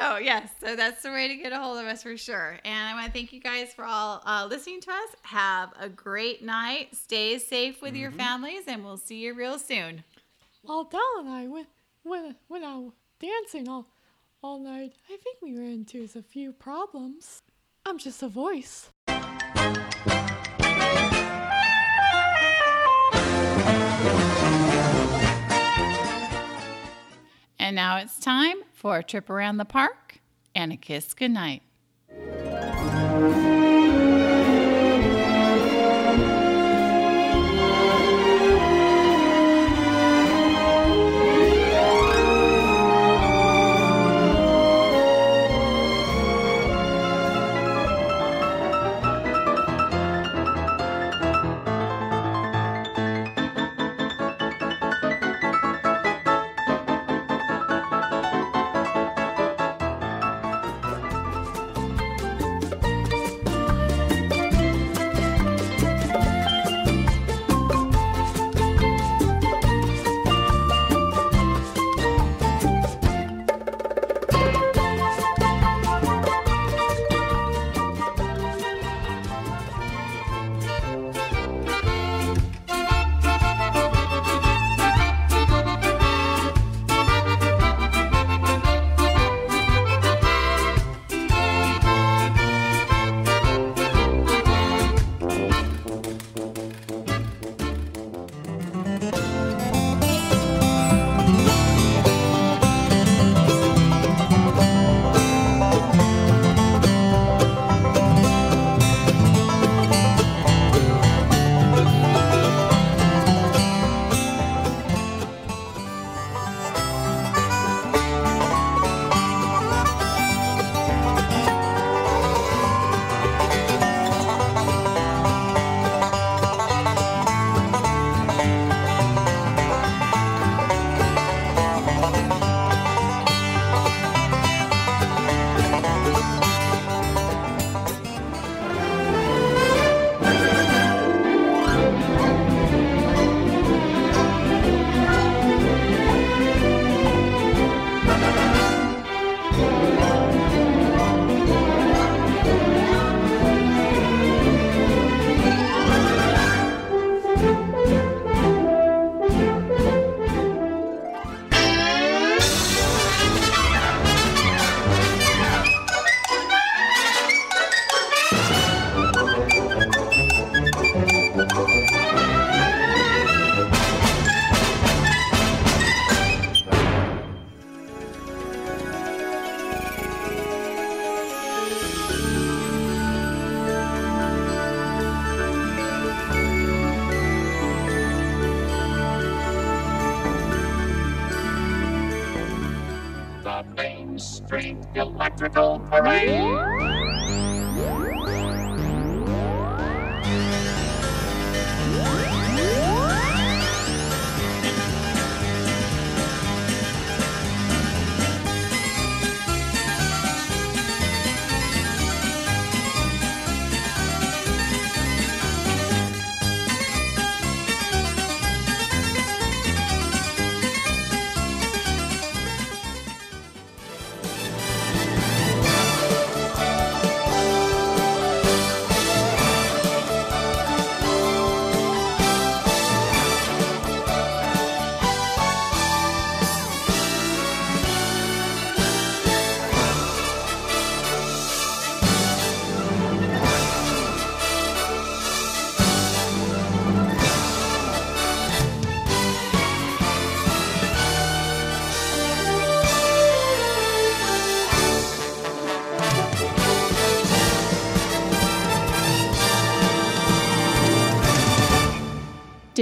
So yes, so that's the way to get a hold of us for sure. And I want to thank you guys for all uh, listening to us. Have a great night. Stay safe with your families, and we'll see you real soon. While Dell and I went went went out dancing all all night, I think we ran into a few problems. I'm just a voice. And now it's time for a trip around the park and a kiss goodnight.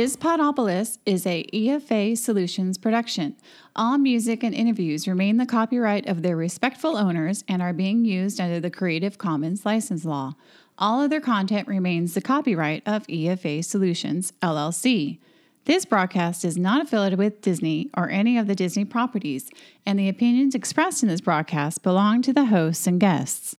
Dispodopolis is a EFA Solutions production. All music and interviews remain the copyright of their respectful owners and are being used under the Creative Commons license law. All other content remains the copyright of EFA Solutions, LLC. This broadcast is not affiliated with Disney or any of the Disney properties, and the opinions expressed in this broadcast belong to the hosts and guests.